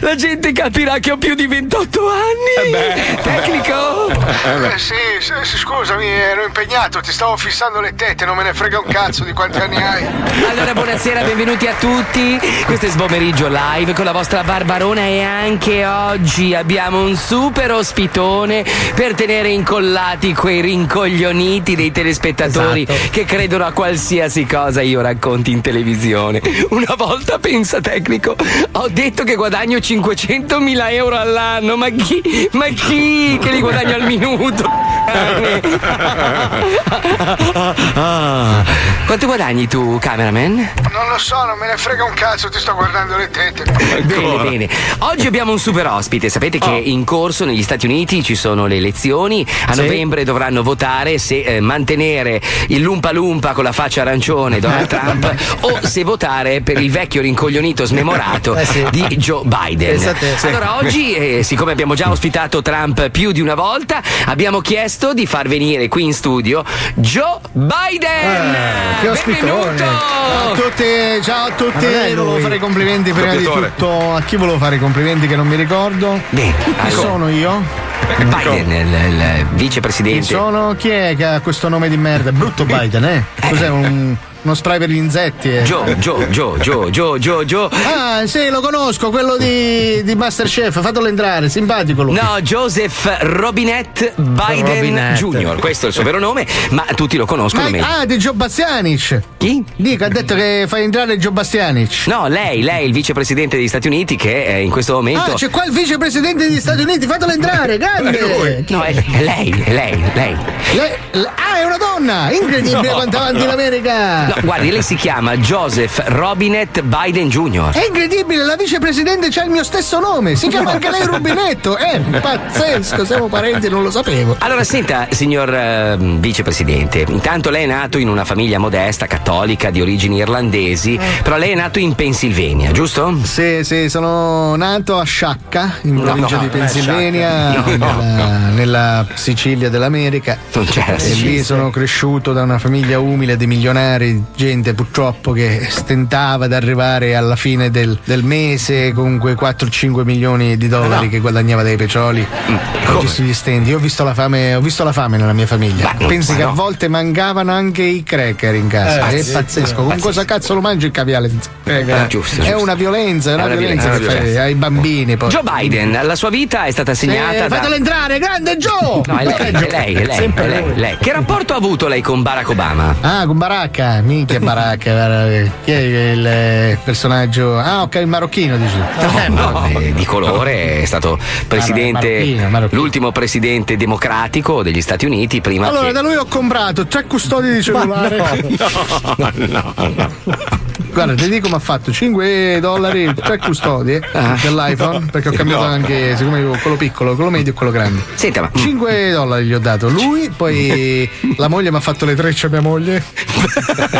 La gente capirà che ho più di 28 anni! Tecnico! Eh, sì, sì, scusami, ero impegnato, ti stavo fissando le tette, non me ne frega un cazzo di quanti anni hai. Allora, buonasera, benvenuti a tutti. Questo è Sbomeriggio Live con la vostra Barbarona e anche oggi abbiamo un super ospitone per tenere incollati quei rincoglioniti dei telespettatori che credono a qualsiasi cosa io racconti in televisione. Una volta, pensa tecnico, ho detto che guadagno 500.000 euro all'anno, ma chi? Ma chi che li guadagno al minuto? Ah. Quanto guadagni tu, cameraman? Non lo so, non me ne frega un cazzo, ti sto guardando le tette. Bene, bene. Oggi abbiamo un super ospite. Sapete che in corso negli Stati Uniti ci sono le elezioni. A Sì. novembre dovranno votare se eh, mantenere il Lumpa Lumpa con la faccia arancione Donald Trump o se votare per il vecchio rincoglionito smemorato Eh sì. di Joe Biden. Te. Sì. Allora, oggi, eh, siccome abbiamo già ospitato Trump più di una volta, abbiamo chiesto di far venire qui in studio Joe Biden. Eh, che ospitone. Ciao a tutti, ciao a tutti. Volevo fare i complimenti prima di tutto. A chi volevo fare i complimenti che non mi ricordo? Chi allora, sono io? Biden, il, il Chi vicepresidente. sono? Chi è che ha questo nome di merda? Brutto Biden, eh? Cos'è un. Uno spray per gli insetti. eh. Gio, Gio, Gio, Gio, Gio, Gio, Gio. Ah, sì, lo conosco, quello di, di Masterchef. Fatelo entrare, simpatico lui. No, Joseph Robinette Biden Robinette. Jr., questo è il suo vero nome, ma tutti lo conoscono Ma- meglio. ah, di Gio Bastianic. Chi? Dico, ha detto che fai entrare Gio Bastianic. No, lei, lei, il vicepresidente degli Stati Uniti, che eh, in questo momento. Ah, c'è qua il vicepresidente degli Stati Uniti, fatelo entrare, grande! No, è, è lei, è lei, lei. Lei- l- ah, è una donna! Incredibile No. quanto avanti l'America! No, guardi, lei si chiama Joseph Robinette Biden Jr. È incredibile, la vicepresidente c'ha il mio stesso nome, si chiama anche lei Rubinetto, è pazzesco, siamo parenti, non lo sapevo. Allora, senta, signor ehm, vicepresidente, intanto lei è nato in una famiglia modesta, cattolica, di origini irlandesi, però lei è nato in Pennsylvania, giusto? Sì, sì, sono nato a Sciacca, in No, provincia no, di eh, Pennsylvania, nella, nella Sicilia dell'America. Non c'è la E Sicilia. lì sono cresciuto da una famiglia umile di milionari, gente purtroppo che stentava ad arrivare alla fine del, del mese con quei 4-5 milioni di dollari Ah, no. che guadagnava dai petroli. Ho visto gli stendi, ho visto la fame, ho visto la fame nella mia famiglia. non- Pensi ma che no. a volte mancavano anche i cracker in casa. Eh, è sì. pazzesco. Con Pazzesco. cosa cazzo lo mangi il caviale senza cracker? Eh, giusto, È giusto. una violenza, è una, una violenza, violenza, che fai ai bambini poi. Joe Biden, la sua vita è stata segnata Eh, da. fatelo entrare, grande Joe! No, è lei, è lei, è lei, è lei, lei. Che rapporto ha avuto lei con Barack Obama? Ah, con Baracca, minchia Baracca, chi è il eh, personaggio? Ah, ok, il marocchino dici. Eh, no, eh, di colore, è stato presidente, marocchino, marocchino. l'ultimo presidente democratico degli Stati Uniti prima Allora, che... da lui ho comprato tre custodi di cellulare. no, no, no. Guarda, ti dico, mi ha fatto 5 dollari, tre custodie Ah. dell'iPhone, perché ho cambiato No. anche, siccome ho quello piccolo, quello medio e quello grande. Senta, ma 5 dollari gli ho dato lui, poi la moglie mi ha fatto le trecce a mia moglie.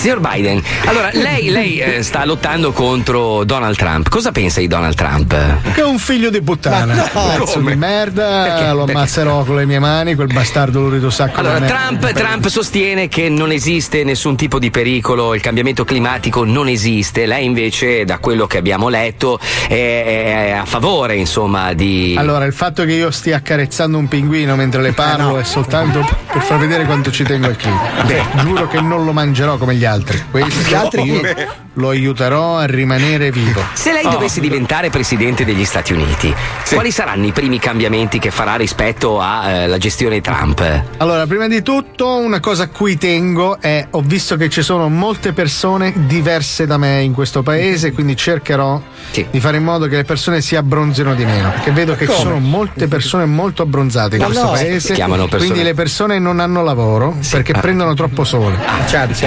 Signor Biden, allora lei, lei, eh, sta lottando contro Donald Trump. Cosa pensa di Donald Trump? Che è un figlio di puttana. Ma no, Pezzo come? di merda, Perché? lo Perché? ammazzerò con le mie mani, quel bastardo lo rido sacco Allora, di. Trump, Trump sostiene che non esiste nessun tipo di pericolo, il cambiamento climatico non esiste. Lei invece, da quello che abbiamo letto, è, è a favore, insomma, di. Allora, il fatto che io stia accarezzando un pinguino mentre le parlo è soltanto per far vedere quanto ci tengo al clima. Beh, giuro che non lo mangerò come gli altri. Questo Gli altri io? Lo aiuterò a rimanere vivo. Se lei Oh. dovesse diventare presidente degli Stati Uniti, quali saranno i primi cambiamenti che farà rispetto alla gestione Trump? Allora, prima di tutto, una cosa a cui tengo è: ho visto che ci sono molte persone diverse da me in questo paese, quindi cercherò di fare in modo che le persone si abbronzino di meno. Perché vedo che ci Come? sono molte persone molto abbronzate in Ma questo no. paese. Si chiamano persone- Quindi le persone non hanno lavoro perché Ah. prendono troppo sole.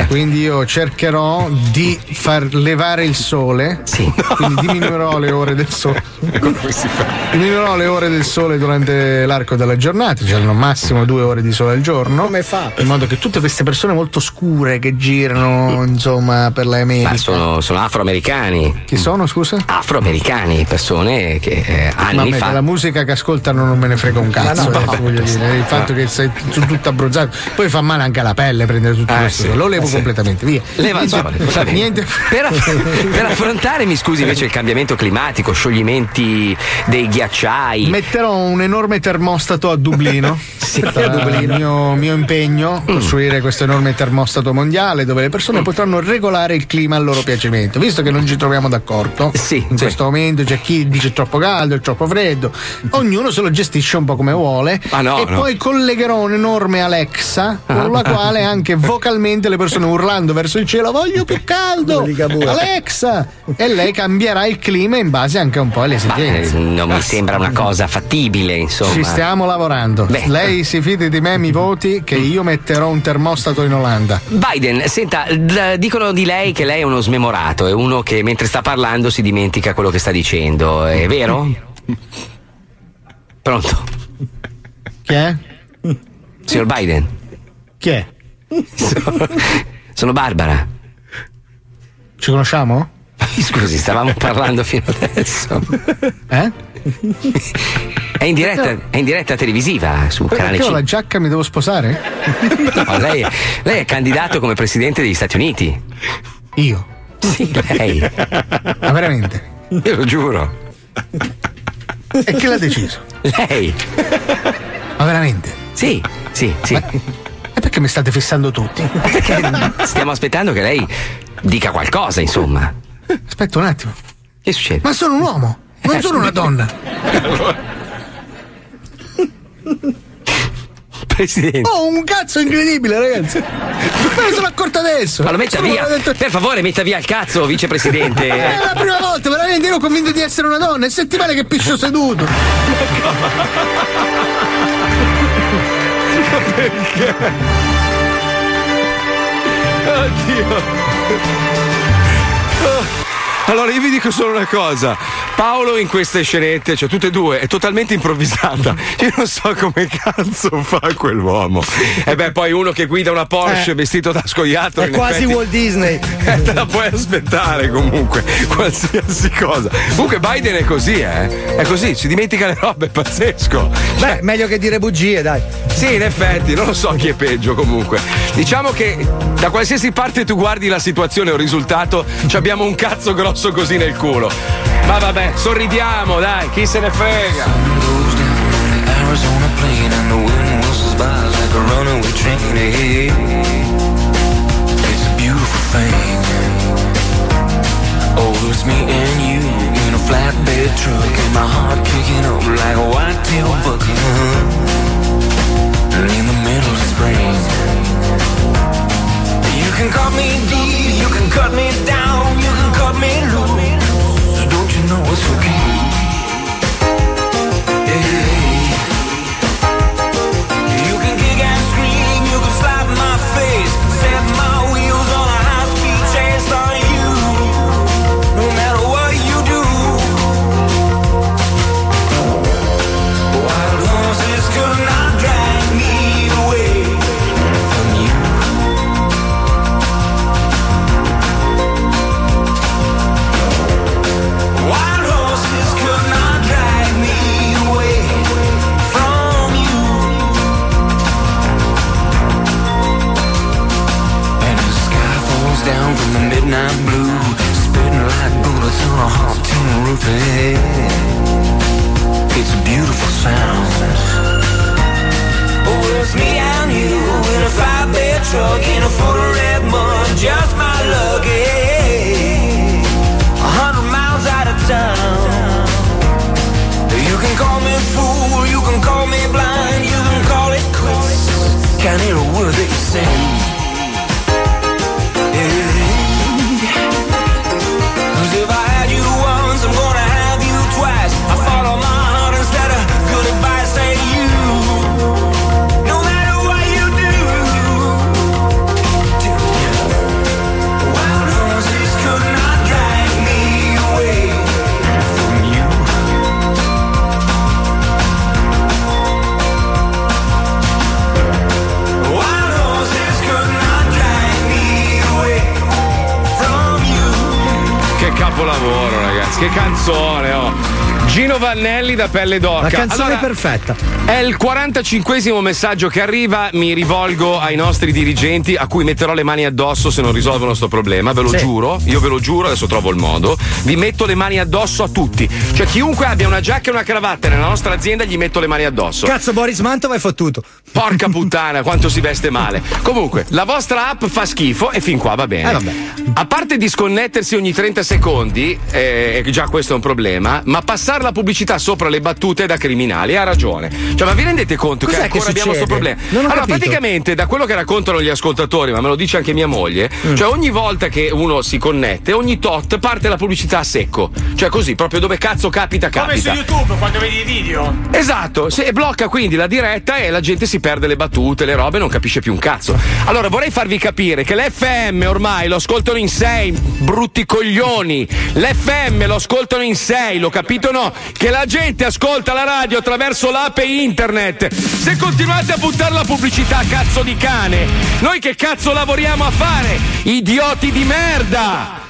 Quindi io cercherò di far levare il sole. Quindi diminuirò le ore del sole. Diminuirò le ore del sole durante l'arco della giornata, cioè al massimo due ore di sole al giorno. Come fa? In modo che tutte queste persone molto scure che girano, insomma, per la America. Ma sono, sono afroamericani. Chi sono, scusa? Afroamericani, persone che eh, anni me fa. della musica che ascoltano non me ne frega un cazzo. Ma no, eh, voglio dire, il fatto che sei tu- tutto abbronzato, poi fa male anche alla pelle prendere tutto Ah, questo. sì. Lo levo sì. completamente, via. Leva il Niente- sole, bene. niente. Per, per affrontare, mi scusi, invece il cambiamento climatico, scioglimenti dei ghiacciai. Metterò un enorme termostato a Dublino. Sarà il mio, mio impegno Mm. costruire questo enorme termostato mondiale dove le persone potranno regolare il clima al loro piacimento. Visto che non ci troviamo d'accordo in questo momento, c'è chi dice troppo caldo, è troppo freddo. Ognuno se lo gestisce un po' come vuole. Ah, no, e no. poi collegherò un'enorme Alexa con la Ah. quale anche vocalmente le persone urlando verso il cielo voglio più caldo. Alexa! E lei cambierà il clima in base anche un po' alle eh, esigenze. non mi sembra una cosa fattibile, insomma. Ci stiamo lavorando. Beh. Lei si fidi di me, mi voti che io metterò un termostato in Olanda. Biden, senta, dicono di lei che lei è uno smemorato, è uno che mentre sta parlando si dimentica quello che sta dicendo, è vero? Pronto? Chi è? Signor Biden? Chi è? Sono, sono Barbara. Ci conosciamo? Scusi, stavamo parlando fino adesso. Eh? È in diretta, è in diretta televisiva su canale Perché ho 5. la giacca mi devo sposare? No, lei, lei è candidato come presidente degli Stati Uniti. Io? Sì, lei. Ma veramente? Io lo giuro. E chi l'ha deciso? Lei. Ma veramente? Sì, sì, sì. E perché mi state fissando tutti? Perché stiamo aspettando che lei dica qualcosa, insomma. Aspetta un attimo. Che succede? Ma sono un uomo, non sono una donna. Presidente. Oh, un cazzo incredibile, ragazzi. Me ne sono accorto adesso. Ma lo metta Sono via. detto- Per favore, metta via il cazzo, vicepresidente. È la prima volta, veramente ero convinto di essere una donna. È settimane che piscio seduto. Perché? Oddio. Thank you. Allora io vi dico solo una cosa, Paolo in queste scenette, cioè tutte e due, è totalmente improvvisata. Io non so come cazzo fa quell'uomo. E beh, poi uno che guida una Porsche Eh. vestito da scoiattolo. È quasi effetti- Walt Disney. Eh, te la puoi aspettare comunque, qualsiasi cosa. Comunque Biden è così, eh. È così, si dimentica le robe, è pazzesco. Beh, meglio che dire bugie, dai. Sì, in effetti, non lo so chi è peggio comunque. Diciamo che da qualsiasi parte tu guardi la situazione o il risultato, abbiamo un cazzo grosso così nel culo. Ma vabbè, sorridiamo, dai, chi se ne frega. Oh, it's me and you in a flatbed truck and my heart kicking up like a white-tail buck. And in the middle of spring, can cut me deep, you can cut me down, you can cut me loose. Don't you know it's okay? Hey. Bullets on a hot tin roof. Hey, it's a beautiful sound. Oh, it's me and you in a five-bed truck in a of red mud, just my luck. A hundred miles out of town. You can call me fool, you can call me blind, you can call it quits. Can't hear a word that you say. Capolavoro, ragazzi, che canzone, oh. Gino Vannelli da pelle d'oca. La canzone Allora, perfetta. È il 45 messaggio che arriva, mi rivolgo ai nostri dirigenti a cui metterò le mani addosso se non risolvono sto problema, ve lo Sì. giuro, io ve lo giuro, adesso trovo il modo, vi metto le mani addosso a tutti, cioè chiunque abbia una giacca e una cravatta nella nostra azienda gli metto le mani addosso. Cazzo, Boris Mantova è fottuto. Porca puttana, quanto si veste male. Comunque, la vostra app fa schifo e fin qua va bene. Eh. A parte disconnettersi ogni 30 secondi, eh, già questo è un problema, ma passare la pubblicità sopra le battute da criminali, ha ragione. Cioè, ma vi rendete conto Cos'è che ancora che abbiamo questo problema? Non ho allora, capito. praticamente, da quello che raccontano gli ascoltatori, ma me lo dice anche mia moglie, Mm. cioè ogni volta che uno si connette, ogni tot parte la pubblicità a secco. Cioè così, proprio dove cazzo capita, Come su capita. YouTube quando vedi i video. Esatto, se blocca quindi la diretta e la gente si perde le battute, le robe, non capisce più un cazzo. Allora vorrei farvi capire che l'FM ormai lo ascoltano in sei, brutti coglioni. L'FM lo ascoltano in sei, lo capito o no? Che la gente ascolta la radio attraverso l'app e internet. Se continuate a buttare la pubblicità, cazzo di cane, noi che cazzo lavoriamo a fare? Idioti di merda!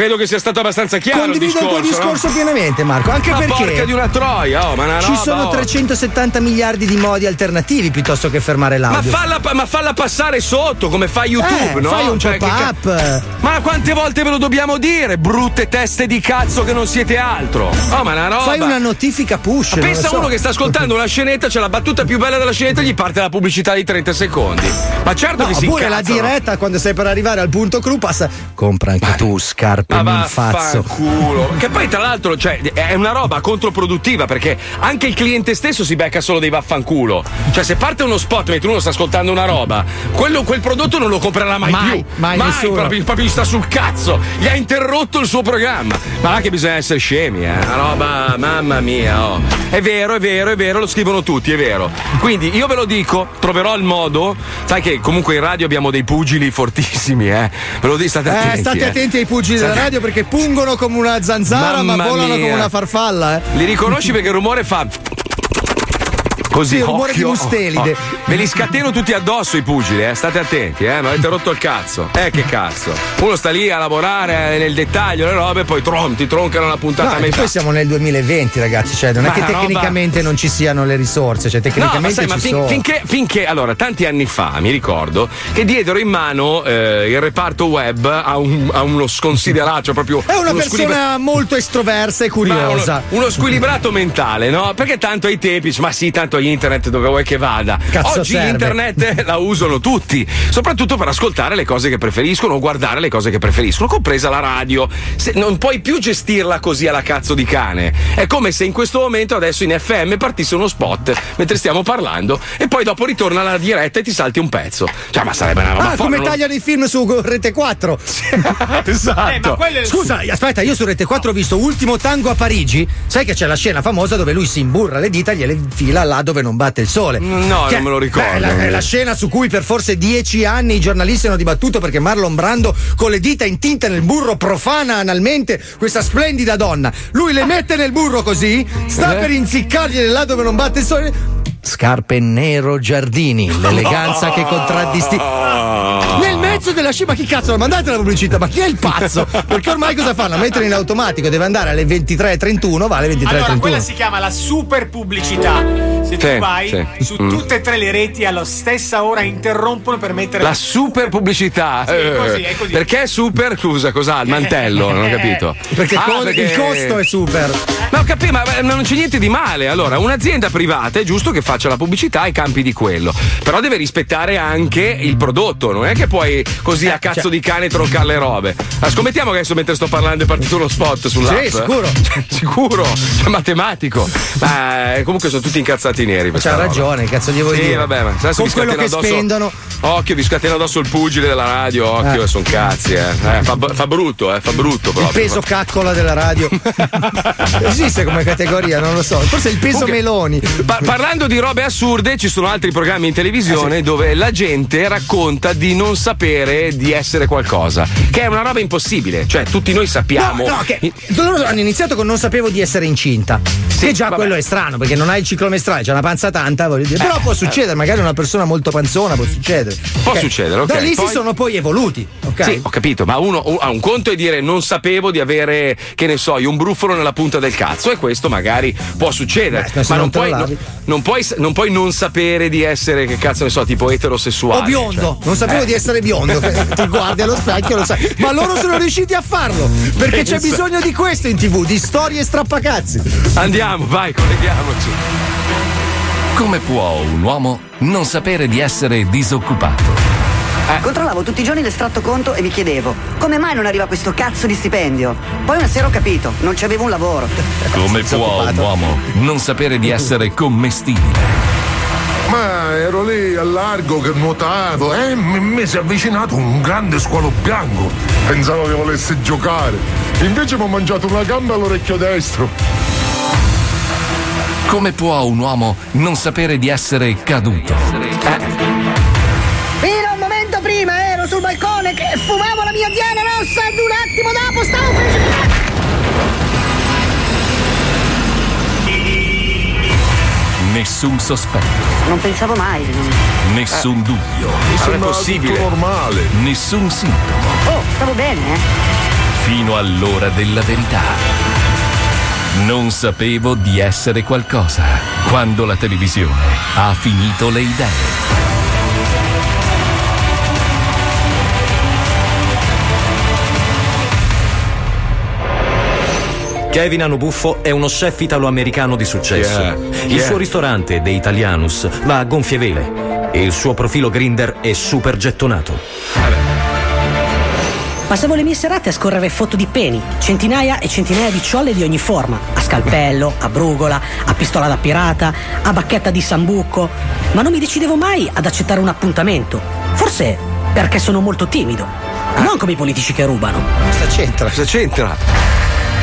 Credo che sia stato abbastanza chiaro. Condivido il, tuo discorso, no? pienamente, Marco. Anche Ma perché porca di una troia, oh, ma una ci roba, sono oh. 370 miliardi di modi alternativi piuttosto che fermare Ma l'audio. falla, ma falla passare sotto come fa YouTube, Eh, no? fai un Cioè, che pop-up. ca- Ma quante volte ve lo dobbiamo dire? Brutte teste di cazzo che non siete altro. Oh, ma una roba. Fai una notifica push. Ma pensa so. uno che sta ascoltando una scenetta, c'è la battuta più bella della scenetta e gli parte la pubblicità di 30 secondi. Ma certo No, che si oppure la diretta quando stai per arrivare al punto clou passa. Compra anche tu scarpe Ma in fazzo. vaffanculo. Che poi, tra l'altro, cioè, è una roba controproduttiva perché anche il cliente stesso si becca solo dei vaffanculo. Cioè, se parte uno spot mentre uno sta ascoltando una roba, quello- quel prodotto non lo comprerà mai, Mai, più. mai nessuno. proprio, proprio gli sta sul cazzo. Gli ha interrotto il suo programma. Ma là che bisogna essere scemi, eh. Una roba, mamma mia, oh. È vero, è vero, è vero, lo scrivono tutti, è vero. Quindi io ve lo dico, troverò il modo. Sai che comunque in radio abbiamo dei pugili fortissimi, eh. Ve lo dico, state attenti. Eh, state eh. attenti ai pugili della State- radio perché pungono come una zanzara Mamma ma volano mia. come una farfalla. Eh. Li riconosci perché il rumore fa. Così, Sì, rumore occhio. di mustelide. Oh, Ve li scateno tutti addosso i pugili, eh. State attenti, eh. Mi avete rotto il cazzo. Eh, che cazzo. Uno sta lì a lavorare eh, nel dettaglio le robe e poi trom, ti troncano la puntata No, a metà. poi siamo nel 2020, ragazzi. Cioè, non è Ma che la roba- tecnicamente non ci siano le risorse, cioè No, ma tecnicamente sai, ma fin- finché, finché, allora, tanti anni fa mi ricordo che diedero in mano eh, il reparto web a, un- a uno sconsiderato, proprio. È una persona squilibra- molto estroversa e curiosa. Uno, uno squilibrato mentale, no? Perché tanto ai tempi, ma sì, tanto internet dove vuoi che vada. Cazzo Oggi serve. internet la usano tutti, soprattutto per ascoltare le cose che preferiscono o guardare le cose che preferiscono, compresa la radio. Se- non puoi più gestirla così alla cazzo di cane. È come se in questo momento adesso in FM partisse uno spot mentre stiamo parlando e poi dopo ritorna la diretta e ti salti un pezzo. Cioè, ma sarebbe una roba Ah, come non- tagliano i film su Rete 4. esatto. Scusa, aspetta, io su Rete 4 ho visto Ultimo Tango a Parigi. Sai che c'è la scena famosa dove lui si imburra le dita e gliele infila là dove non batte il sole. No, Che- non me lo ricordo. Beh, è la, è la scena su cui per forse dieci anni i giornalisti hanno dibattuto perché Marlon Brando con le dita intinte nel burro profana analmente questa splendida donna. Lui le mette nel burro così, sta Eh? per inziccargliele là dove non batte il sole. Scarpe nero giardini, l'eleganza che contraddistingue. Nel mezzo della scia, ma chi cazzo mandate la pubblicità? Ma chi è il pazzo? Perché ormai cosa fanno? Mettere in automatico, deve andare alle 23.31, va alle 23.31. Allora, quella si chiama la super pubblicità. Se tu Sì, vai sì. su Mm. tutte e tre le reti alla stessa ora interrompono per mettere La super pubblicità. Sì, è così, è Eh, così. Perché è super? Scusa, cos'ha? Il mantello, non ho capito. Perché Ah, co- perché- il costo è super. Ma ho capito, ma non c'è niente di male. Allora, un'azienda privata è giusto che faccia la pubblicità ai campi di quello. Però deve rispettare anche il prodotto. Non è che puoi così a cazzo cioè- di cane troncare le robe. Ma scommettiamo che adesso mentre sto parlando è partito uno spot sull'app. Sì, sicuro. Cioè, sicuro. Cioè, matematico. Ma eh, comunque sono tutti incazzati questa C'ha ragione, cazzo gli vuoi sì, dire? vabbè, ma Con vi quello che addosso- spendono. Occhio, vi scatena addosso il pugile della radio. Occhio, Eh. sono cazzi, eh. Eh, fa, fa brutto, eh, fa brutto proprio. Il peso caccola della radio. Esiste come categoria, non lo so. Forse il peso Comunque, meloni. Pa- parlando di robe assurde, ci sono altri programmi in televisione Eh dove la gente racconta di non sapere di essere qualcosa, che è una roba impossibile. Cioè, tutti noi sappiamo. No, no, che loro hanno iniziato con non sapevo di essere incinta. che già quello è strano, perché non hai il ciclo mestrale, c'è una panza tanta, voglio dire. Però Eh, può eh. succedere, magari una persona molto panzona può succedere. Può Ok. succedere, ok. Da lì Poi- si sono poi evoluti, ok? Sì, ho capito, ma uno ha un conto è dire non sapevo di avere, che ne so, io un brufolo nella punta del cazzo, e questo magari può succedere. Beh, ma non non puoi, no- non, puoi, non puoi non sapere di essere, che cazzo ne so, tipo eterosessuale. O biondo, cioè. non sapevo Eh. di essere biondo. Ti guardi allo specchio, lo sai. Ma loro sono riusciti a farlo. Perché c'è Pensa. bisogno di questo in tv, di storie strappacazzi. Andiamo, vai, colleghiamoci. Come può un uomo non sapere di essere disoccupato? Eh. Controllavo tutti i giorni l'estratto conto e mi chiedevo come mai non arriva questo cazzo di stipendio. Poi una sera ho capito, non c'avevo un lavoro. Come può un uomo non sapere di essere commestibile? Ma ero lì al largo che nuotavo e mi, mi si è avvicinato un grande squalo bianco. Pensavo che volesse giocare. Invece mi ho mangiato una gamba all'orecchio destro. Come può un uomo non sapere di essere caduto? Fino a un momento prima ero sul balcone che fumavo la mia diana rossa ed un attimo dopo stavo precipitando. Nessun sospetto, Non pensavo mai. nessun dubbio. Mi sembrava tutto normale. Nessun sintomo. Oh, stavo bene, eh? fino all'ora della verità. Non sapevo di essere qualcosa quando la televisione ha finito le idee. Kevin Anobuffo è uno chef italo-americano di successo. Yeah, Il yeah. suo ristorante, The Italianus, va a gonfie vele e il suo profilo Grinder è super gettonato. Passavo le mie serate a scorrere foto di peni, centinaia e centinaia di ciolle di ogni forma, a scalpello, a brugola, a pistola da pirata, a bacchetta di sambucco, ma non mi decidevo mai ad accettare un appuntamento. Forse perché sono molto timido. Non come i politici che rubano. Cosa c'entra? Cosa c'entra?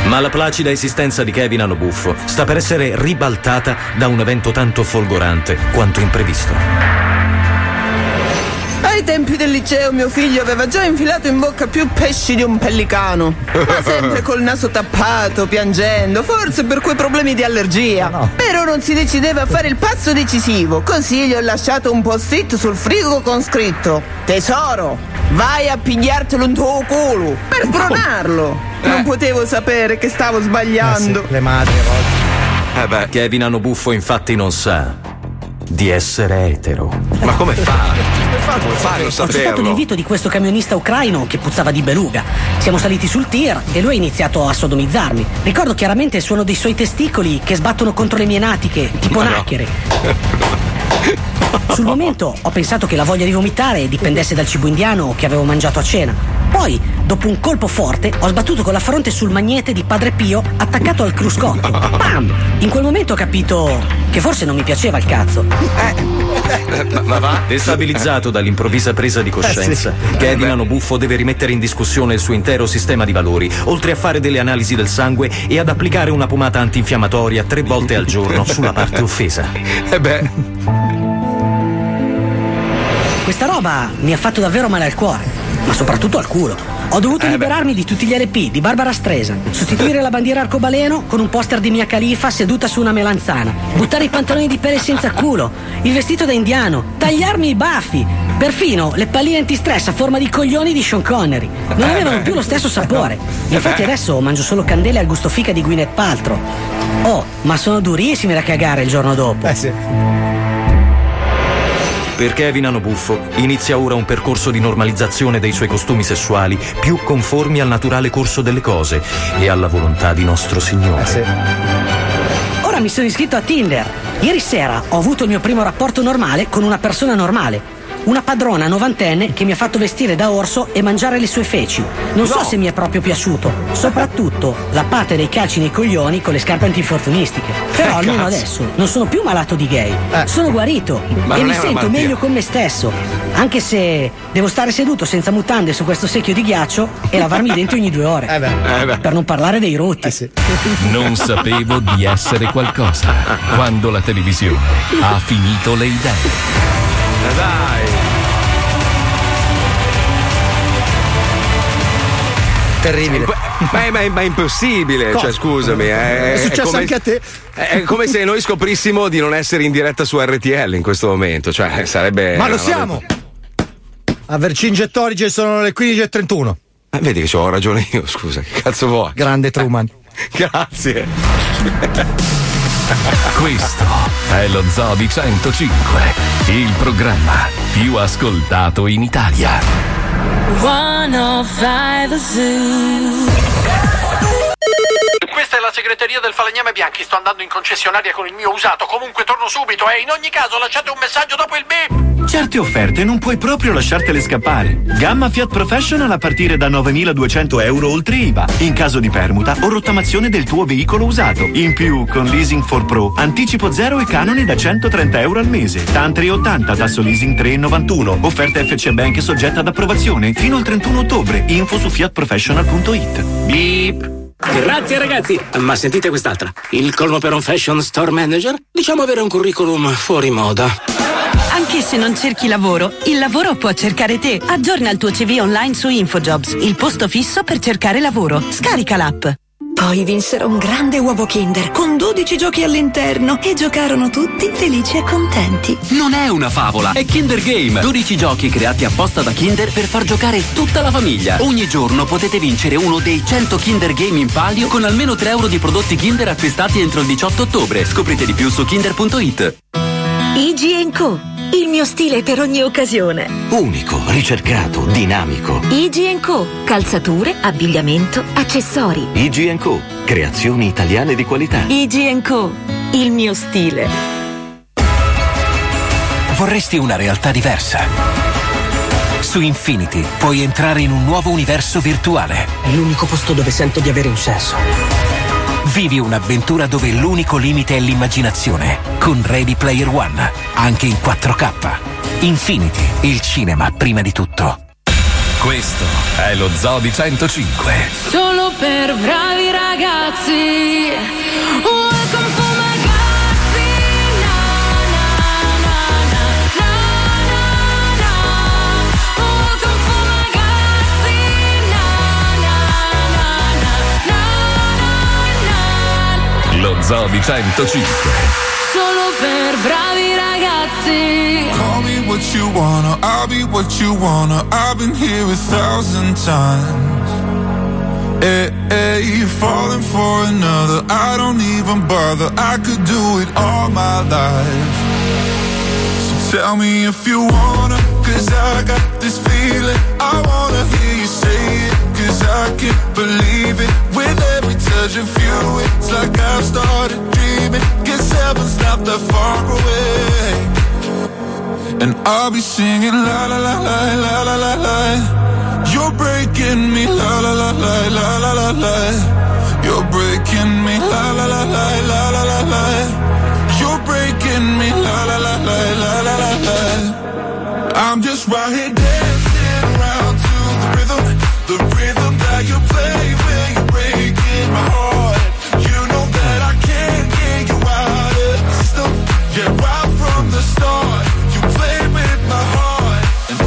Ma la placida esistenza di Kevin Anobuffo sta per essere ribaltata da un evento tanto folgorante quanto imprevisto. Ai tempi del liceo mio figlio aveva già infilato in bocca più pesci di un pellicano. Ma sempre col naso tappato, piangendo, forse per quei problemi di allergia. Però non si decideva a fare il passo decisivo. Così gli ho lasciato un post-it sul frigo con scritto: Tesoro, vai a pigliartelo in tuo culo per spronarlo. Non potevo sapere che stavo sbagliando. Le madri a volte. Eh Kevin Anobuffo infatti non sa di essere etero. Ma come fa? Come fa a non Ho accettato saperlo? l'invito di questo camionista ucraino che puzzava di beluga. Siamo saliti sul tir e lui ha iniziato a sodomizzarmi. Ricordo chiaramente il suono dei suoi testicoli che sbattono contro le mie natiche, tipo Ma no. nacchere. Sul momento ho pensato che la voglia di vomitare dipendesse dal cibo indiano che avevo mangiato a cena. Poi, dopo un colpo forte, ho sbattuto con la fronte sul magnete di Padre Pio attaccato al cruscotto. Bam! In quel momento ho capito che forse non mi piaceva il cazzo. Ma va? Destabilizzato dall'improvvisa presa di coscienza, Eh sì. Kevin Eh beh. Anobuffo deve rimettere in discussione il suo intero sistema di valori, oltre a fare delle analisi del sangue e ad applicare una pomata antinfiammatoria tre volte al giorno sulla parte offesa. Eh beh. Questa roba mi ha fatto davvero male al cuore, ma soprattutto al culo. Ho dovuto Eh liberarmi di tutti gli LP di Barbara Streisand, sostituire la bandiera arcobaleno con un poster di Mia Khalifa seduta su una melanzana, buttare i pantaloni di pelle senza culo, il vestito da indiano, tagliarmi i baffi, perfino le palline antistress a forma di coglioni di Sean Connery. Non Eh avevano beh. più lo stesso sapore. Infatti Eh beh. adesso mangio solo candele al gusto fica di Gwyneth Paltrow. Oh, ma sono durissimi da cagare il giorno dopo. Eh sì. Per Kevin Anobuffo inizia ora un percorso di normalizzazione dei suoi costumi sessuali più conformi al naturale corso delle cose e alla volontà di nostro Signore. Ora mi sono iscritto a Tinder. Ieri sera ho avuto il mio primo rapporto normale con una persona normale. Una padrona novantenne che mi ha fatto vestire da orso e mangiare le sue feci. Non so se mi è proprio piaciuto. Soprattutto la parte dei calci nei coglioni con le scarpe antinfortunistiche. Però Eh, almeno cazzo. adesso non sono più malato di gay. Sono guarito Ma e mi sento malattia. meglio con me stesso. Anche se devo stare seduto senza mutande su questo secchio di ghiaccio e lavarmi i denti ogni due ore. Eh Per non parlare dei rotti. Non sapevo di essere qualcosa quando la televisione ha finito le idee. Dai. Terribile. Ma è, ma è- ma è impossibile, Cosa? cioè scusami. È, È successo come, anche a te. È come se noi scoprissimo di non essere in diretta su RTL in questo momento. Cioè, sarebbe. Ma lo siamo! A Vercingetorige sono le 15.31. Eh, vedi che ho ragione io, scusa, che cazzo vuoi? Grande Truman. Grazie. Questo è lo Zodi 105, il programma più ascoltato in Italia. 105 Zoo. Questa è la segreteria del falegname Bianchi. Sto andando in concessionaria con il mio usato. Comunque torno subito e in ogni caso lasciate un messaggio dopo il beep. Certe offerte non puoi proprio lasciartele scappare. Gamma Fiat Professional a partire da 9.200 euro oltre IVA, in caso di permuta o rottamazione del tuo veicolo usato. In più, con Leasing 4 Pro, anticipo zero e canone da 130 euro al mese. Tantri 80, tasso leasing 3,91. Offerta FC Bank soggetta ad approvazione fino al 31 ottobre. Info su fiatprofessional.it. Beep. Grazie ragazzi, ma sentite quest'altra. Il colmo per un fashion store manager? Diciamo avere un curriculum fuori moda. Anche se non cerchi lavoro, il lavoro può cercare te. Aggiorna il tuo CV online su InfoJobs, il posto fisso per cercare lavoro. Scarica l'app. Poi vinsero un grande uovo Kinder con 12 giochi all'interno e giocarono tutti felici e contenti. Non è una favola, è Kinder Game. 12 giochi creati apposta da Kinder per far giocare tutta la famiglia. Ogni giorno potete vincere uno dei 100 Kinder Game in palio con almeno 3 euro di prodotti Kinder acquistati entro il 18 ottobre. Scoprite di più su kinder.it. IG Co. Il mio stile per ogni occasione. Unico, ricercato, dinamico. IG Co. Calzature, abbigliamento, accessori. IG Co. Creazioni italiane di qualità. IG Co. Il mio stile. Vorresti una realtà diversa? Su Infinity puoi entrare in un nuovo universo virtuale. È l'unico posto dove sento di avere un senso. Vivi un'avventura dove l'unico limite è l'immaginazione. Con Ready Player One, anche in 4K. Infinity, il cinema prima di tutto. Questo è lo Zoo di 105. Solo per bravi ragazzi. Welcome Lo Zoo di 105. Solo per bravi ragazzi. Call me what you wanna, I'll be what you wanna. I've been here a thousand times. Hey, hey, you're falling for another. I don't even bother. I could do it all my life. So tell me if you wanna, cause I got this feeling. I wanna hear I can't believe it. With every touch of you, it's like I've started dreaming. Guess heaven's not that far away. And I'll be singing la la la la la la la la. You're breaking me la la la la la la la la. You're breaking me la la la la la la la la. You're breaking me la la la la la la la la. I'm just right here dancing around to the rhythm, the rhythm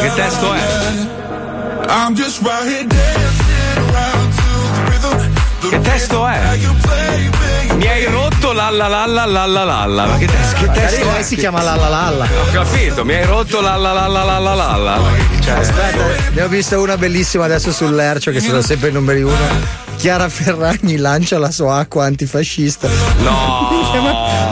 Che testo è? Che testo è? Mi hai rotto lalla. Ma che, tes- che testo è? si chiama lalla. Ho capito, mi hai rotto lalla. Cioè, Aspetta, ne ho vista una bellissima adesso sul Lercio che sono sempre i numeri uno. Chiara Ferragni lancia la sua acqua antifascista. No!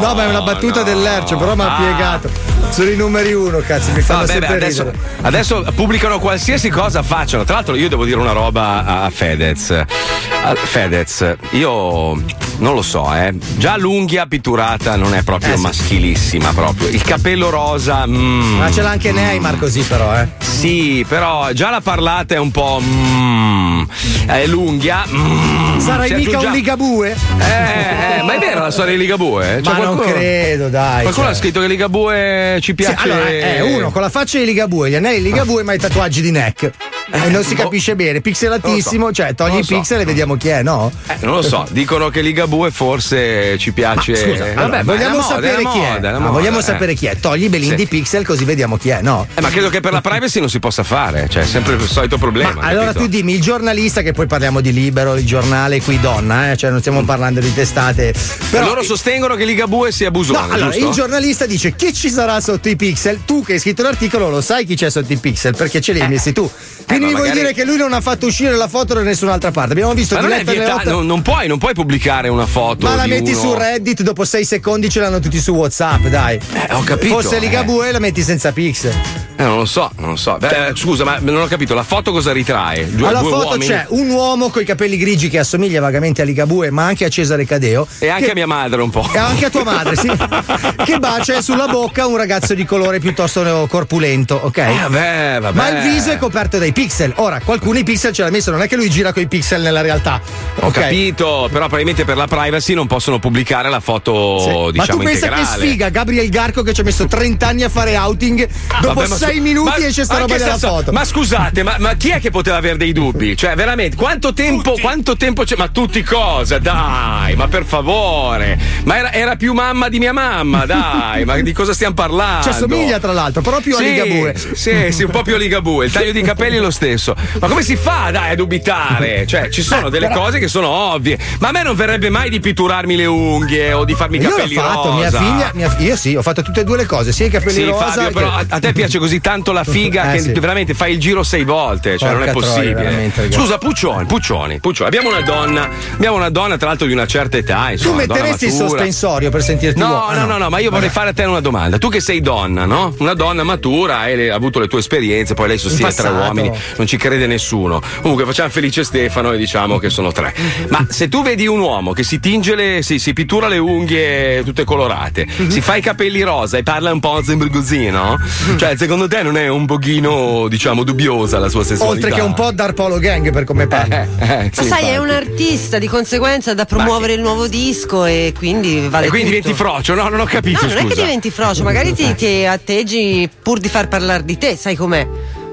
no, ma è una battuta no. dell'Ercio, però mi ha no. piegato. Sono i numeri uno, cazzo, mi fanno beh, sempre adesso, ridere. adesso pubblicano qualsiasi cosa facciano. Tra l'altro, io devo dire una roba a Fedez. A Fedez, io non lo so, eh. Già l'unghia pitturata non è proprio Eh, sì. maschilissima, proprio. Il capello rosa. mm. Ma ce l'ha anche Neymar così, però, eh. Sì, però già la parlata è un po'. mm, eh, l'unghia. mm, Sarai mica un Ligabue? Eh, eh, ma è vera la storia di Ligabue? Ma non credo, dai, Qualcuno cioè. ha scritto che Ligabue ci Sì, piace. allora, è uno con la faccia di Ligabue, gli anelli di Ligabue, ma i tatuaggi di neck. E non si boh. capisce bene, pixelatissimo, so. cioè togli Non i lo so. pixel e vediamo chi è, no? Eh, non lo so, dicono che Ligabue forse ci piace. Scusa, Vabbè, allora, ma è vogliamo moda, sapere chi è. moda, moda, vogliamo eh. sapere chi è. Togli i belin Sì. pixel così vediamo chi è, no? Eh, ma credo che per la privacy non si possa fare, cioè è sempre il solito problema. Ma allora capito? tu dimmi, il giornalista, che poi parliamo di libero, il giornale qui donna, eh, cioè non stiamo parlando di testate. Però Loro sostengono che Ligabue sia Busone, No, allora il giornalista dice chi ci sarà sotto i pixel? Tu che hai scritto l'articolo lo sai chi c'è sotto i pixel perché ce li hai messi tu. Quindi quindi magari- dire che lui non ha fatto uscire la foto da nessun'altra parte. Abbiamo visto Ma non è vietato, otto- non, non puoi, non puoi pubblicare una foto. Ma la metti uno- su Reddit, dopo 6 secondi ce l'hanno tutti su WhatsApp, dai. Eh, ho capito, Fosse eh. Ligabue la metti senza pixel. Eh, non lo so, non lo so. Beh, eh, scusa, ma non ho capito, la foto cosa ritrae? Due, Alla due foto uomini? c'è un uomo con i capelli grigi che assomiglia vagamente a Ligabue, ma anche a Cesare Cadeo. E anche che- a mia madre un po'. E anche a tua madre, sì. che bacia sulla bocca un ragazzo di colore piuttosto corpulento, ok? Eh, vabbè, vabbè. Ma il viso è coperto dai pixel. Ora, qualcuno i pixel ce l'ha messo, non è che lui gira con i pixel nella realtà. Ho ok? capito, però probabilmente per la privacy non possono pubblicare la foto, Sì. Ma diciamo, tu pensa integrale. che sfiga Gabriel Garco che ci ha messo 30 anni a fare outing, dopo Vabbè, ma 6 scu- minuti ma esce sta roba della se so- foto. Ma scusate, ma, ma chi è che poteva avere dei dubbi? Cioè, veramente, quanto tempo, quanto tempo c'è? Ma tutti cosa? Dai, ma per favore. Ma era, era più mamma di mia mamma, dai, ma di cosa stiamo parlando? Cioè, somiglia tra l'altro, proprio Sì, a Ligabue. Sì, sì, un po' più a Ligabue. Il taglio di capelli è lo stesso. Ma come si fa, dai, a dubitare? Cioè, ci sono Eh, delle cose che sono ovvie. Ma a me non verrebbe mai di pitturarmi le unghie o di farmi i Io l'ho capelli fatto, mia rosa. figlia, mia io sì, ho fatto tutte e due le cose, sia i capelli Sì, rosa. Fabio, che- però a, a te piace così tanto la figa Eh, che sì. veramente fai il giro sei volte, cioè non è Porca troia, possibile. ragazzi. Scusa, Puccioni, Puccioni, Puccioni, abbiamo una donna, abbiamo una donna tra l'altro di una certa età, Tu insomma, donna metteresti il sospensorio per sentirti No, uomo? Ah, no, no, no, ma io vorrei fare a te una domanda. Tu che sei donna, no? Una donna matura, hai avuto le tue esperienze, poi lei sostiene tre uomini, non ci crede nessuno. Comunque facciamo felice Stefano e diciamo che sono tre. Ma se tu vedi un uomo che si tinge le, si, si pittura le unghie tutte colorate, Mhm. si fa i capelli rosa e parla un po' sempre così, no? Mhm. Cioè, secondo te non è un pochino, diciamo, dubbiosa la sua sessualità? Oltre che un po' Dar Polo Gang per come parla. Eh, Ma sai, è un artista, di conseguenza da promuovere il nuovo disco e quindi vale E quindi tutto. diventi frocio? No, non ho capito. No, non è che scusa. diventi frocio, magari ti, ti atteggi pur di far parlare di te, sai com'è.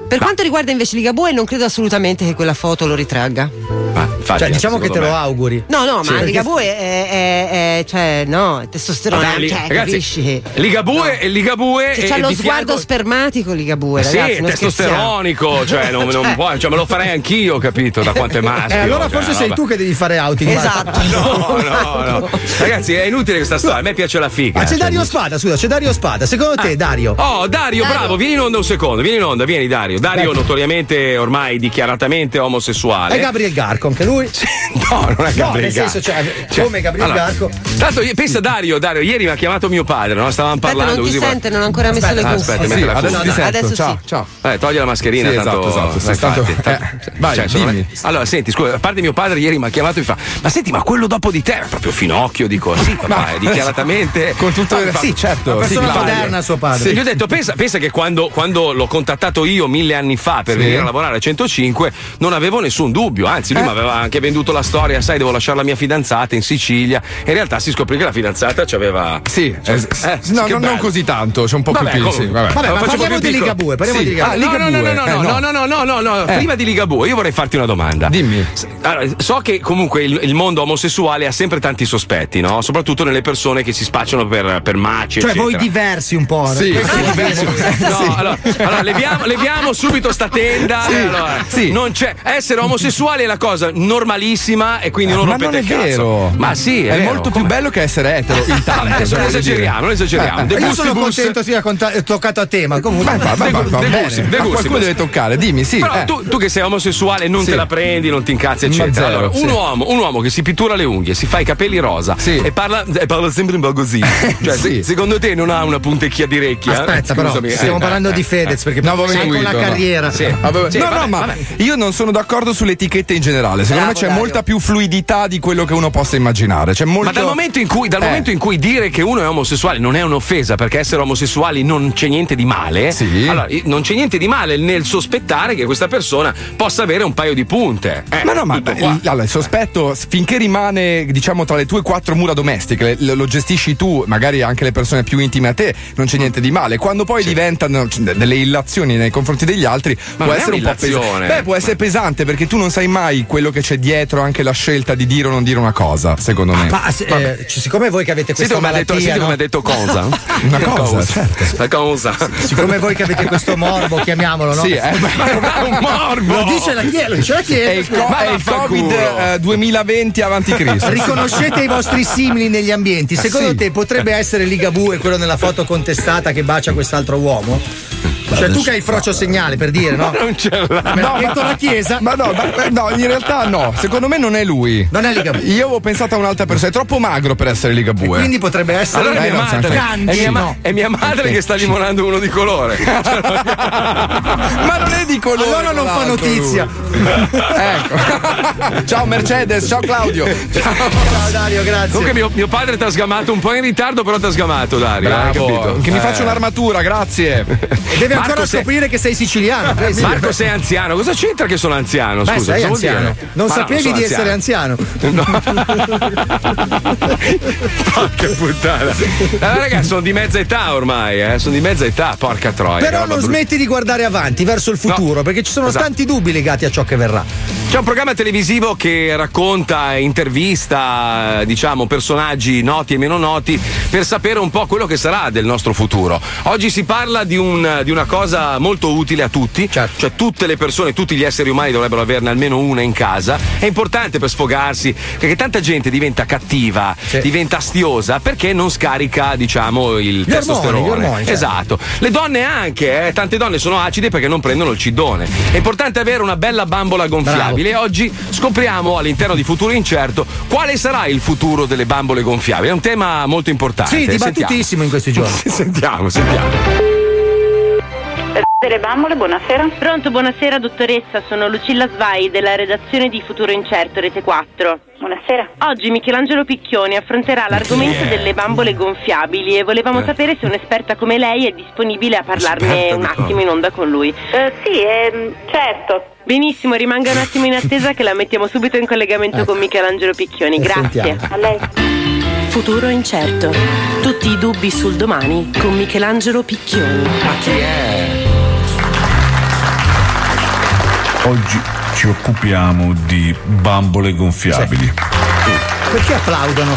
Per quanto riguarda invece Ligabue, non credo assolutamente che quella foto lo ritragga. infatti, cioè, diciamo che te secondo lo me. auguri. No, no, Sì, ma Ligabue è, è- è- cioè, no, è testosterone, Vabbè, li- cioè, ragazzi, capisci? Ligabue e Ligabue Cioè, e- c'ha lo sguardo fianco- spermatico Ligabue, sì, ragazzi, non scherziamo. testosteronico, cioè, non, non Cioè. puoi, cioè, me lo farei anch'io, capito? Da quanto è maschio. Eh, allora cioè, forse sei roba. tu che devi fare outing. Esatto. No, no, no. Ragazzi, è inutile questa storia. A me piace la figa. Ma c'è cioè, Dario Spada, scusa, c'è Dario Spada. Secondo te, Dario? Oh, Dario, bravo, vieni in onda un secondo, vieni in onda, vieni Dario. Dario, notoriamente ormai dichiaratamente omosessuale. È Gabriel Garco, anche lui? No, non è No, Gabriel nel senso, cioè, Cioè, come Gabriel allora, Garco. Tanto pensa Dario, Dario, ieri mi ha chiamato mio padre, no? Stavamo Aspetta, parlando non ti ma- sente, non ho ancora messo Aspetta, le ah, cuffie. aspetta, la adesso cuffia. ti sento. Adesso ciao, sì. ciao. Eh, togli la mascherina, Sì, tanto. esatto, esatto, sì, eh, tanto- tanto- vai, sono- dimmi. Allora, senti, scusa, a parte mio padre ieri mi ha chiamato e mi fa: Ma senti, ma quello dopo di te proprio finocchio, dico, sì, papà, è dichiaratamente. Con tutto Ah, il- fa- sì, certo, Una sì, persona moderna, suo padre. Sì, Gli ho detto, pensa, pensa che quando, quando l'ho contattato io mille anni fa per Sì. venire a lavorare a 105, non avevo nessun dubbio. Anzi, lui mi aveva anche venduto la storia, sai, devo lasciare la mia fidanzata in Sicilia. E in realtà si scoprì che la fidanzata c'aveva. Sì, Cioè, eh, eh, no, che non, così tanto, c'è un po' Vabbè, più com- Sì, vabbè. Vabbè, ma parliamo di piccolo. Ligabue, parliamo Sì. di Ligabue. Ah, No, no, no, no, Ligabue. no, Eh, no, no. no, no, no, no, no. Eh. Prima di Ligabue, io vorrei farti una domanda. Dimmi. Allora, so che comunque il, il mondo omosessuale ha sempre tanti sospetti, no? Soprattutto nelle persone che si spacciano per, per maci. Cioè, eccetera. voi diversi un po'. Sì, no? sì, diversi. No, allora, allora, leviamo, leviamo subito sta tenda. Sì, allora, sì. Non c'è. Essere omosessuali è la cosa normalissima e quindi non Ma rompete non è vero. Ma sì, è, è vero. molto più Come- bello che essere etero. Intanto, adesso non esageriamo, non esageriamo. Eh, Io sono contento sia conta- toccato a tema. Comunque, gusti, de Ma gusti, qualcuno deve toccare, dimmi, sì. Però eh. tu, tu che sei omosessuale non Sì. te la prendi, non ti incazzi, Ma eccetera. zero, allora, un, uomo, un uomo che si pittura le unghie, si fa i capelli rosa e, parla, e parla sempre un po' così. Cioè, se- secondo te non ha una puntecchia di recchia? Aspetta, però, Scusami, eh. stiamo parlando di Fedez perché No, con la. Carriera. Sì. Sì, no, vabbè, no, ma vabbè. io non sono d'accordo sulle etichette in generale. Secondo Bravo, me c'è Dario. molta più fluidità di quello che uno possa immaginare. C'è molto... Ma dal, momento in, cui, dal Eh. momento in cui dire che uno è omosessuale non è un'offesa, perché essere omosessuali non c'è niente di male, Sì. allora non c'è niente di male nel sospettare che questa persona possa avere un paio di punte. Eh, Ma no, ma beh, allora, il sospetto, finché rimane, diciamo, tra le tue quattro mura domestiche, le- lo gestisci tu, magari anche le persone più intime a te, non c'è niente di male. Quando poi diventano c- delle illazioni nei confronti degli altri, Ma può è essere un po' pesante. Beh, può essere pesante perché tu non sai mai quello che c'è dietro anche la scelta di dire o non dire una cosa, secondo me. Ma se- eh, siccome voi che avete Senti questa come ha detto, malattia, senti come no? ha detto cosa? Una cosa, certo. La cosa. siccome voi che avete questo morbo, chiamiamolo, no? Sì, eh, beh, un morbo. Lo dice la chiesa, lo dice la chiesa. è il, co- Ma è il. Covid eh, 2020 avanti Cristo. Riconoscete i vostri simili negli ambienti. Secondo Sì. te potrebbe essere Ligabue quello nella foto contestata che bacia quest'altro uomo? Cioè tu che hai il frocio segnale per dire, no? non ce l'ha. Me l'ha detto la chiesa. Ma no, ma- no, in realtà no. Secondo me non è lui. Non è Ligabue. Io avevo pensato a un'altra persona. È troppo magro per essere Ligabue. Quindi potrebbe essere Allora è Eh, mia madre. Sanci. È mia, ma- è mia madre che sta limonando uno di colore. Ma non è di colore. Allora non fa notizia. ecco. ciao Mercedes, ciao Claudio. Ciao Dario, grazie. Comunque mio, mio padre ti ha sgamato un po' in ritardo, però ti ha sgamato, Dario. hai Bravo. capito? Che mi Eh. faccio un'armatura, grazie. E deve ancora sei- scoprire che sei siciliano. Marco, sei anziano. Cosa c'entra che sono anziano? Beh, Scusa, sei anziano. Non Ma no, sapevi sono di essere anziano. Porca puttana. Allora, ragazzi, sono di mezza età ormai, eh. Sono di mezza età, porca troia. Però non smetti di guardare avanti, verso il futuro, perché ci sono Esatto. tanti dubbi legati a ciò che verrà. C'è un programma televisivo che racconta intervista, diciamo, personaggi noti e meno noti per sapere un po' quello che sarà del nostro futuro. Oggi si parla di, un- di una cosa molto utile a tutti, Certo. cioè tutte le persone, tutti gli esseri umani dovrebbero averne almeno una in casa. È importante per sfogarsi, perché tanta gente diventa cattiva, diventa astiosa perché non scarica, diciamo, il Gli testosterone. ormoni, ormoni, certo. Esatto. Le donne anche, eh, tante donne sono acide perché non prendono il cidone. È importante avere una bella bambola gonfiabile e oggi scopriamo all'interno di Futuro Incerto quale sarà il futuro delle bambole gonfiabili. È un tema molto importante. Sì, Sentiamo. dibattutissimo in questi giorni. sentiamo, sentiamo. Delle bambole, buonasera. Pronto, buonasera dottoressa, sono Lucilla Svai della redazione di Futuro Incerto Rete 4. Buonasera. Oggi Michelangelo Picchioni affronterà l'argomento delle bambole gonfiabili e volevamo Eh. sapere se un'esperta come lei è disponibile a parlarne Esperta un attimo in onda con lui. sì, certo. Benissimo, rimanga un attimo in attesa che la mettiamo subito in collegamento con Michelangelo Picchioni. Eh, Grazie. sentiamo. A lei. Futuro Incerto. Tutti i dubbi sul domani con Michelangelo Picchioni. Ma chi è? Oggi ci occupiamo di bambole gonfiabili. Perché applaudono?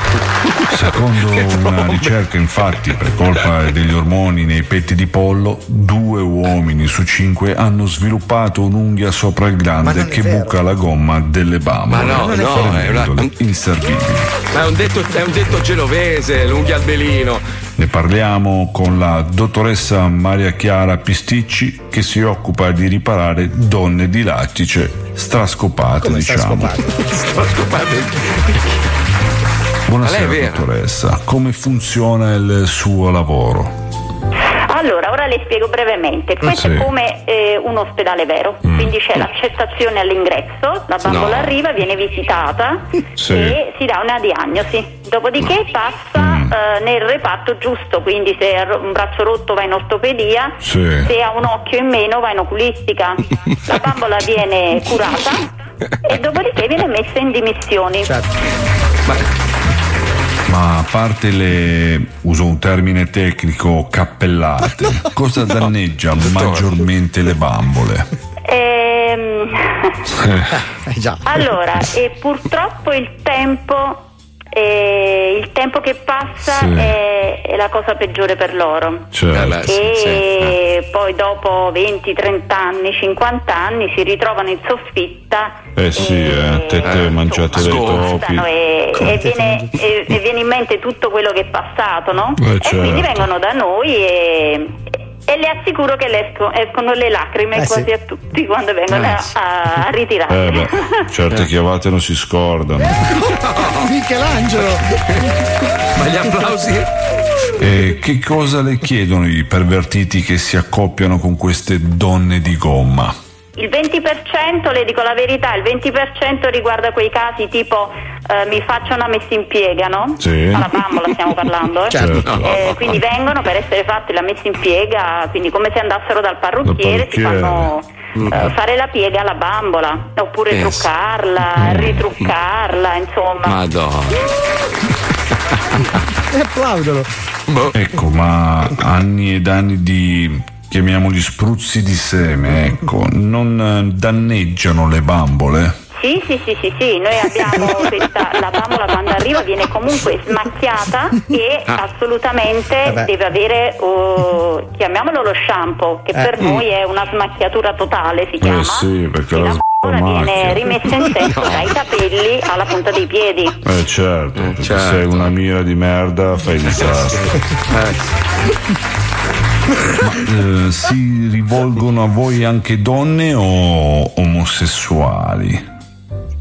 Secondo una ricerca, infatti, per colpa degli ormoni nei petti di pollo, due uomini su cinque hanno sviluppato un'unghia sopra il glande è che vero. buca la gomma delle bambole. Ma no, non è no, è una- inservibili. Ma è un detto, è un detto genovese, l'unghia al belino. Ne parliamo con la dottoressa Maria Chiara Pisticci che si occupa di riparare donne di lattice strascopate, Come diciamo. Buonasera lei è vera? dottoressa, come funziona il suo lavoro? Allora, ora le spiego brevemente. Questo Sì. è come eh, un ospedale vero, quindi c'è l'accettazione all'ingresso, la bambola No. arriva, viene visitata Sì. e si dà una diagnosi. Dopodiché passa eh, nel reparto giusto, quindi se ha un braccio rotto va in ortopedia, Sì. se ha un occhio in meno va in oculistica. La bambola viene curata e dopodiché viene messa in dimissioni. Ma a parte le, uso un termine tecnico, cappellate, cosa danneggia maggiormente le bambole? Ehm, Eh, Allora, e purtroppo il tempo, eh, il tempo che passa Sì. è, è la cosa peggiore per loro. Certo. Eh beh, sì, e poi dopo 20, 30 anni, 50 anni si ritrovano in soffitta Eh sì, eh, tette mangiate dai topi. e, e viene, e- e viene in mente tutto quello che è passato, no? Eh, E quindi certo. vengono da noi e, e le assicuro che le esco- escono le lacrime Eh, quasi sì. a tutti quando vengono Eh, a, a, ritirarsi. Eh beh, certe chiavate non si scordano. Michelangelo! Ma gli applausi? E che cosa le chiedono i pervertiti che si accoppiano con queste donne di gomma? Il 20%, le dico la verità, il 20% riguarda quei casi tipo eh, mi faccio una messa in piega, no? Sì. Alla bambola stiamo parlando, eh? Certo. Eh, quindi vengono per essere fatte la messa in piega, quindi come se andassero dal parrucchiere, si fanno eh, fare la piega alla bambola, oppure Pensa. truccarla, ritruccarla, insomma. Madonna. E applaudono. Ecco, ma anni ed anni di chiamiamoli spruzzi di seme, ecco, non eh, danneggiano le bambole? Sì, sì, sì, sì, sì, noi abbiamo questa, la bambola quando arriva viene comunque smacchiata e Ah. assolutamente Vabbè. deve avere, oh, chiamiamolo lo shampoo, che Eh. per noi è una smacchiatura totale, si chiama. Eh sì, perché la Ora viene macchia. rimessa in sesto No. dai capelli alla punta dei piedi. Eh certo, perché certo. sei una mira di merda fai il disastro. Ma eh, si rivolgono a voi anche donne o omosessuali?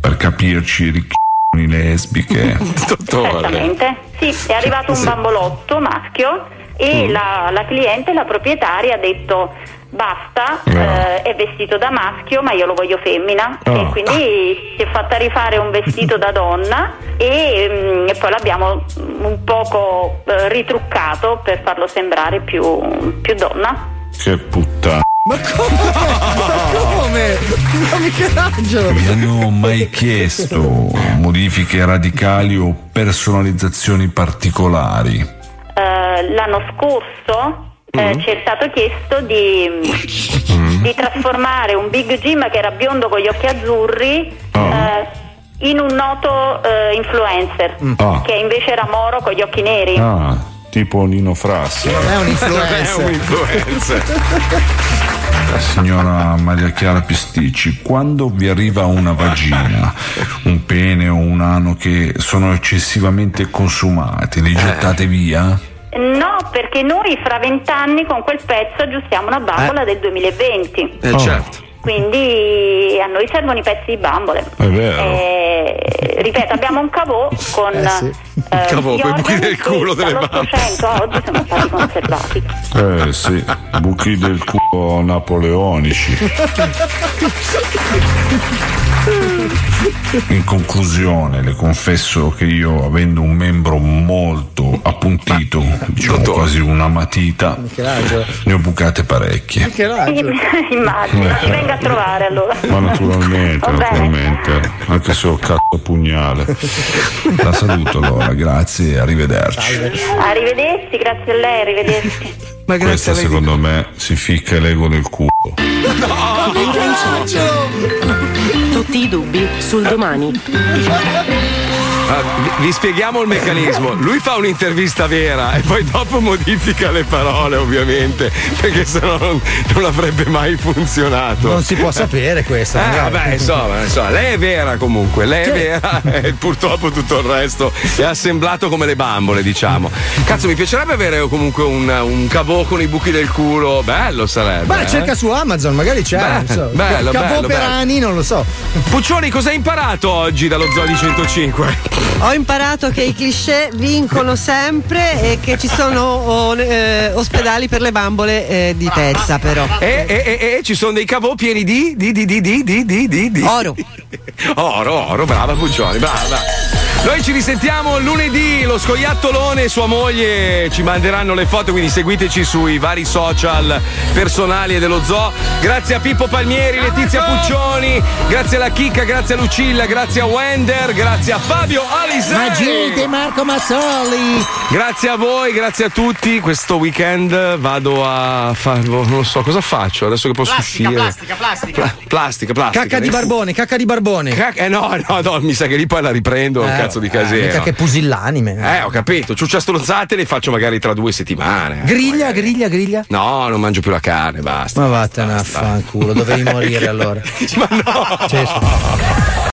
Per capirci, ricchioni lesbiche. Certamente. Sì, è arrivato un bambolotto maschio e Mm. la, la cliente, la proprietaria, ha detto basta, eh, è vestito da maschio ma io lo voglio femmina Ah. e quindi si è fatta rifare un vestito da donna e, mm, e poi l'abbiamo un poco eh, ritruccato per farlo sembrare più, più donna. Che puttana. Ma come? Ma come? Ma Michelangelo! Vi hanno mai chiesto modifiche radicali o personalizzazioni particolari? Eh, l'anno scorso eh, ci è stato chiesto di, di trasformare un Big Jim che era biondo con gli occhi azzurri eh, in un noto eh, influencer Ah. che invece era moro con gli occhi neri. Ah, tipo Nino Frassi. Non è un influencer. Non è un influencer. Signora Maria Chiara Pisticci, quando vi arriva una vagina, un pene o un ano che sono eccessivamente consumati, li gettate via? No, perché noi fra vent'anni con quel pezzo aggiustiamo una bambola del 2020. Eh, certo. Quindi a noi servono i pezzi di bambole. È vero. Eh, ripeto, abbiamo un cavò con Eh sì. eh, Cavò, gli coi buchi del culo che delle dall'800 a oggi sono stati conservati. Eh sì, buchi del culo napoleonici. In conclusione, le confesso che io, avendo un membro molto appuntito, diciamo quasi una matita, ne ho bucate parecchie. Immagino, ci venga a trovare allora. Ma naturalmente, naturalmente, anche se ho cazzo pugnale. La saluto allora, grazie e arrivederci. Arrivederci, grazie a lei, arrivederci. Questa secondo me si ficca l'ego nel culo. Tutti i dubbi sul domani. Ah, vi, vi spieghiamo il meccanismo. Lui fa un'intervista vera e poi dopo modifica le parole, ovviamente, perché sennò non, non avrebbe mai funzionato. Non si può sapere questo. Eh, magari. vabbè, insomma, insomma, lei è vera comunque, lei è vera e purtroppo tutto il resto è assemblato come le bambole, diciamo. Cazzo, mi piacerebbe avere comunque un, un cavò con i buchi del culo, bello sarebbe. Beh, eh? cerca su Amazon, magari c'è. Beh, non so. bello, Cavò bello, per bello. anni, non lo so. Puccioni, cosa hai imparato oggi dallo Zodi 105? Ho imparato che i cliché vincono sempre e che ci sono oh, eh, ospedali per le bambole eh, di pezza però. E, e, e, e, ci sono dei cavò pieni di, di, di, di, di, di, di, di. Oro. Oro, oro, brava Puccioni, brava. Noi ci risentiamo lunedì, lo scoiattolone e sua moglie ci manderanno le foto, quindi seguiteci sui vari social personali e dello zoo. Grazie a Pippo Palmieri, Letizia Puccioni, grazie alla Chicca, grazie a Lucilla, grazie a Wender, grazie a Fabio Alisei. Magite Marco Massoli. Grazie a voi, grazie a tutti. Questo weekend vado a fare. Non so cosa faccio adesso che posso Plastica, uscire. plastica, plastica. Pla- plastica, plastica. Cacca di barbone, cacca di barbone. Cac- eh no, no, no, mi sa che lì poi la riprendo Eh, cazzo di eh, casino. mica che pusillanime. Eh, ho capito. Ciuccia strozzate le faccio magari tra due settimane. Griglia, griglia, griglia. No, non mangio più la carne, basta. Ma vattene a fanculo, dovevi morire allora. Ma no! Sì.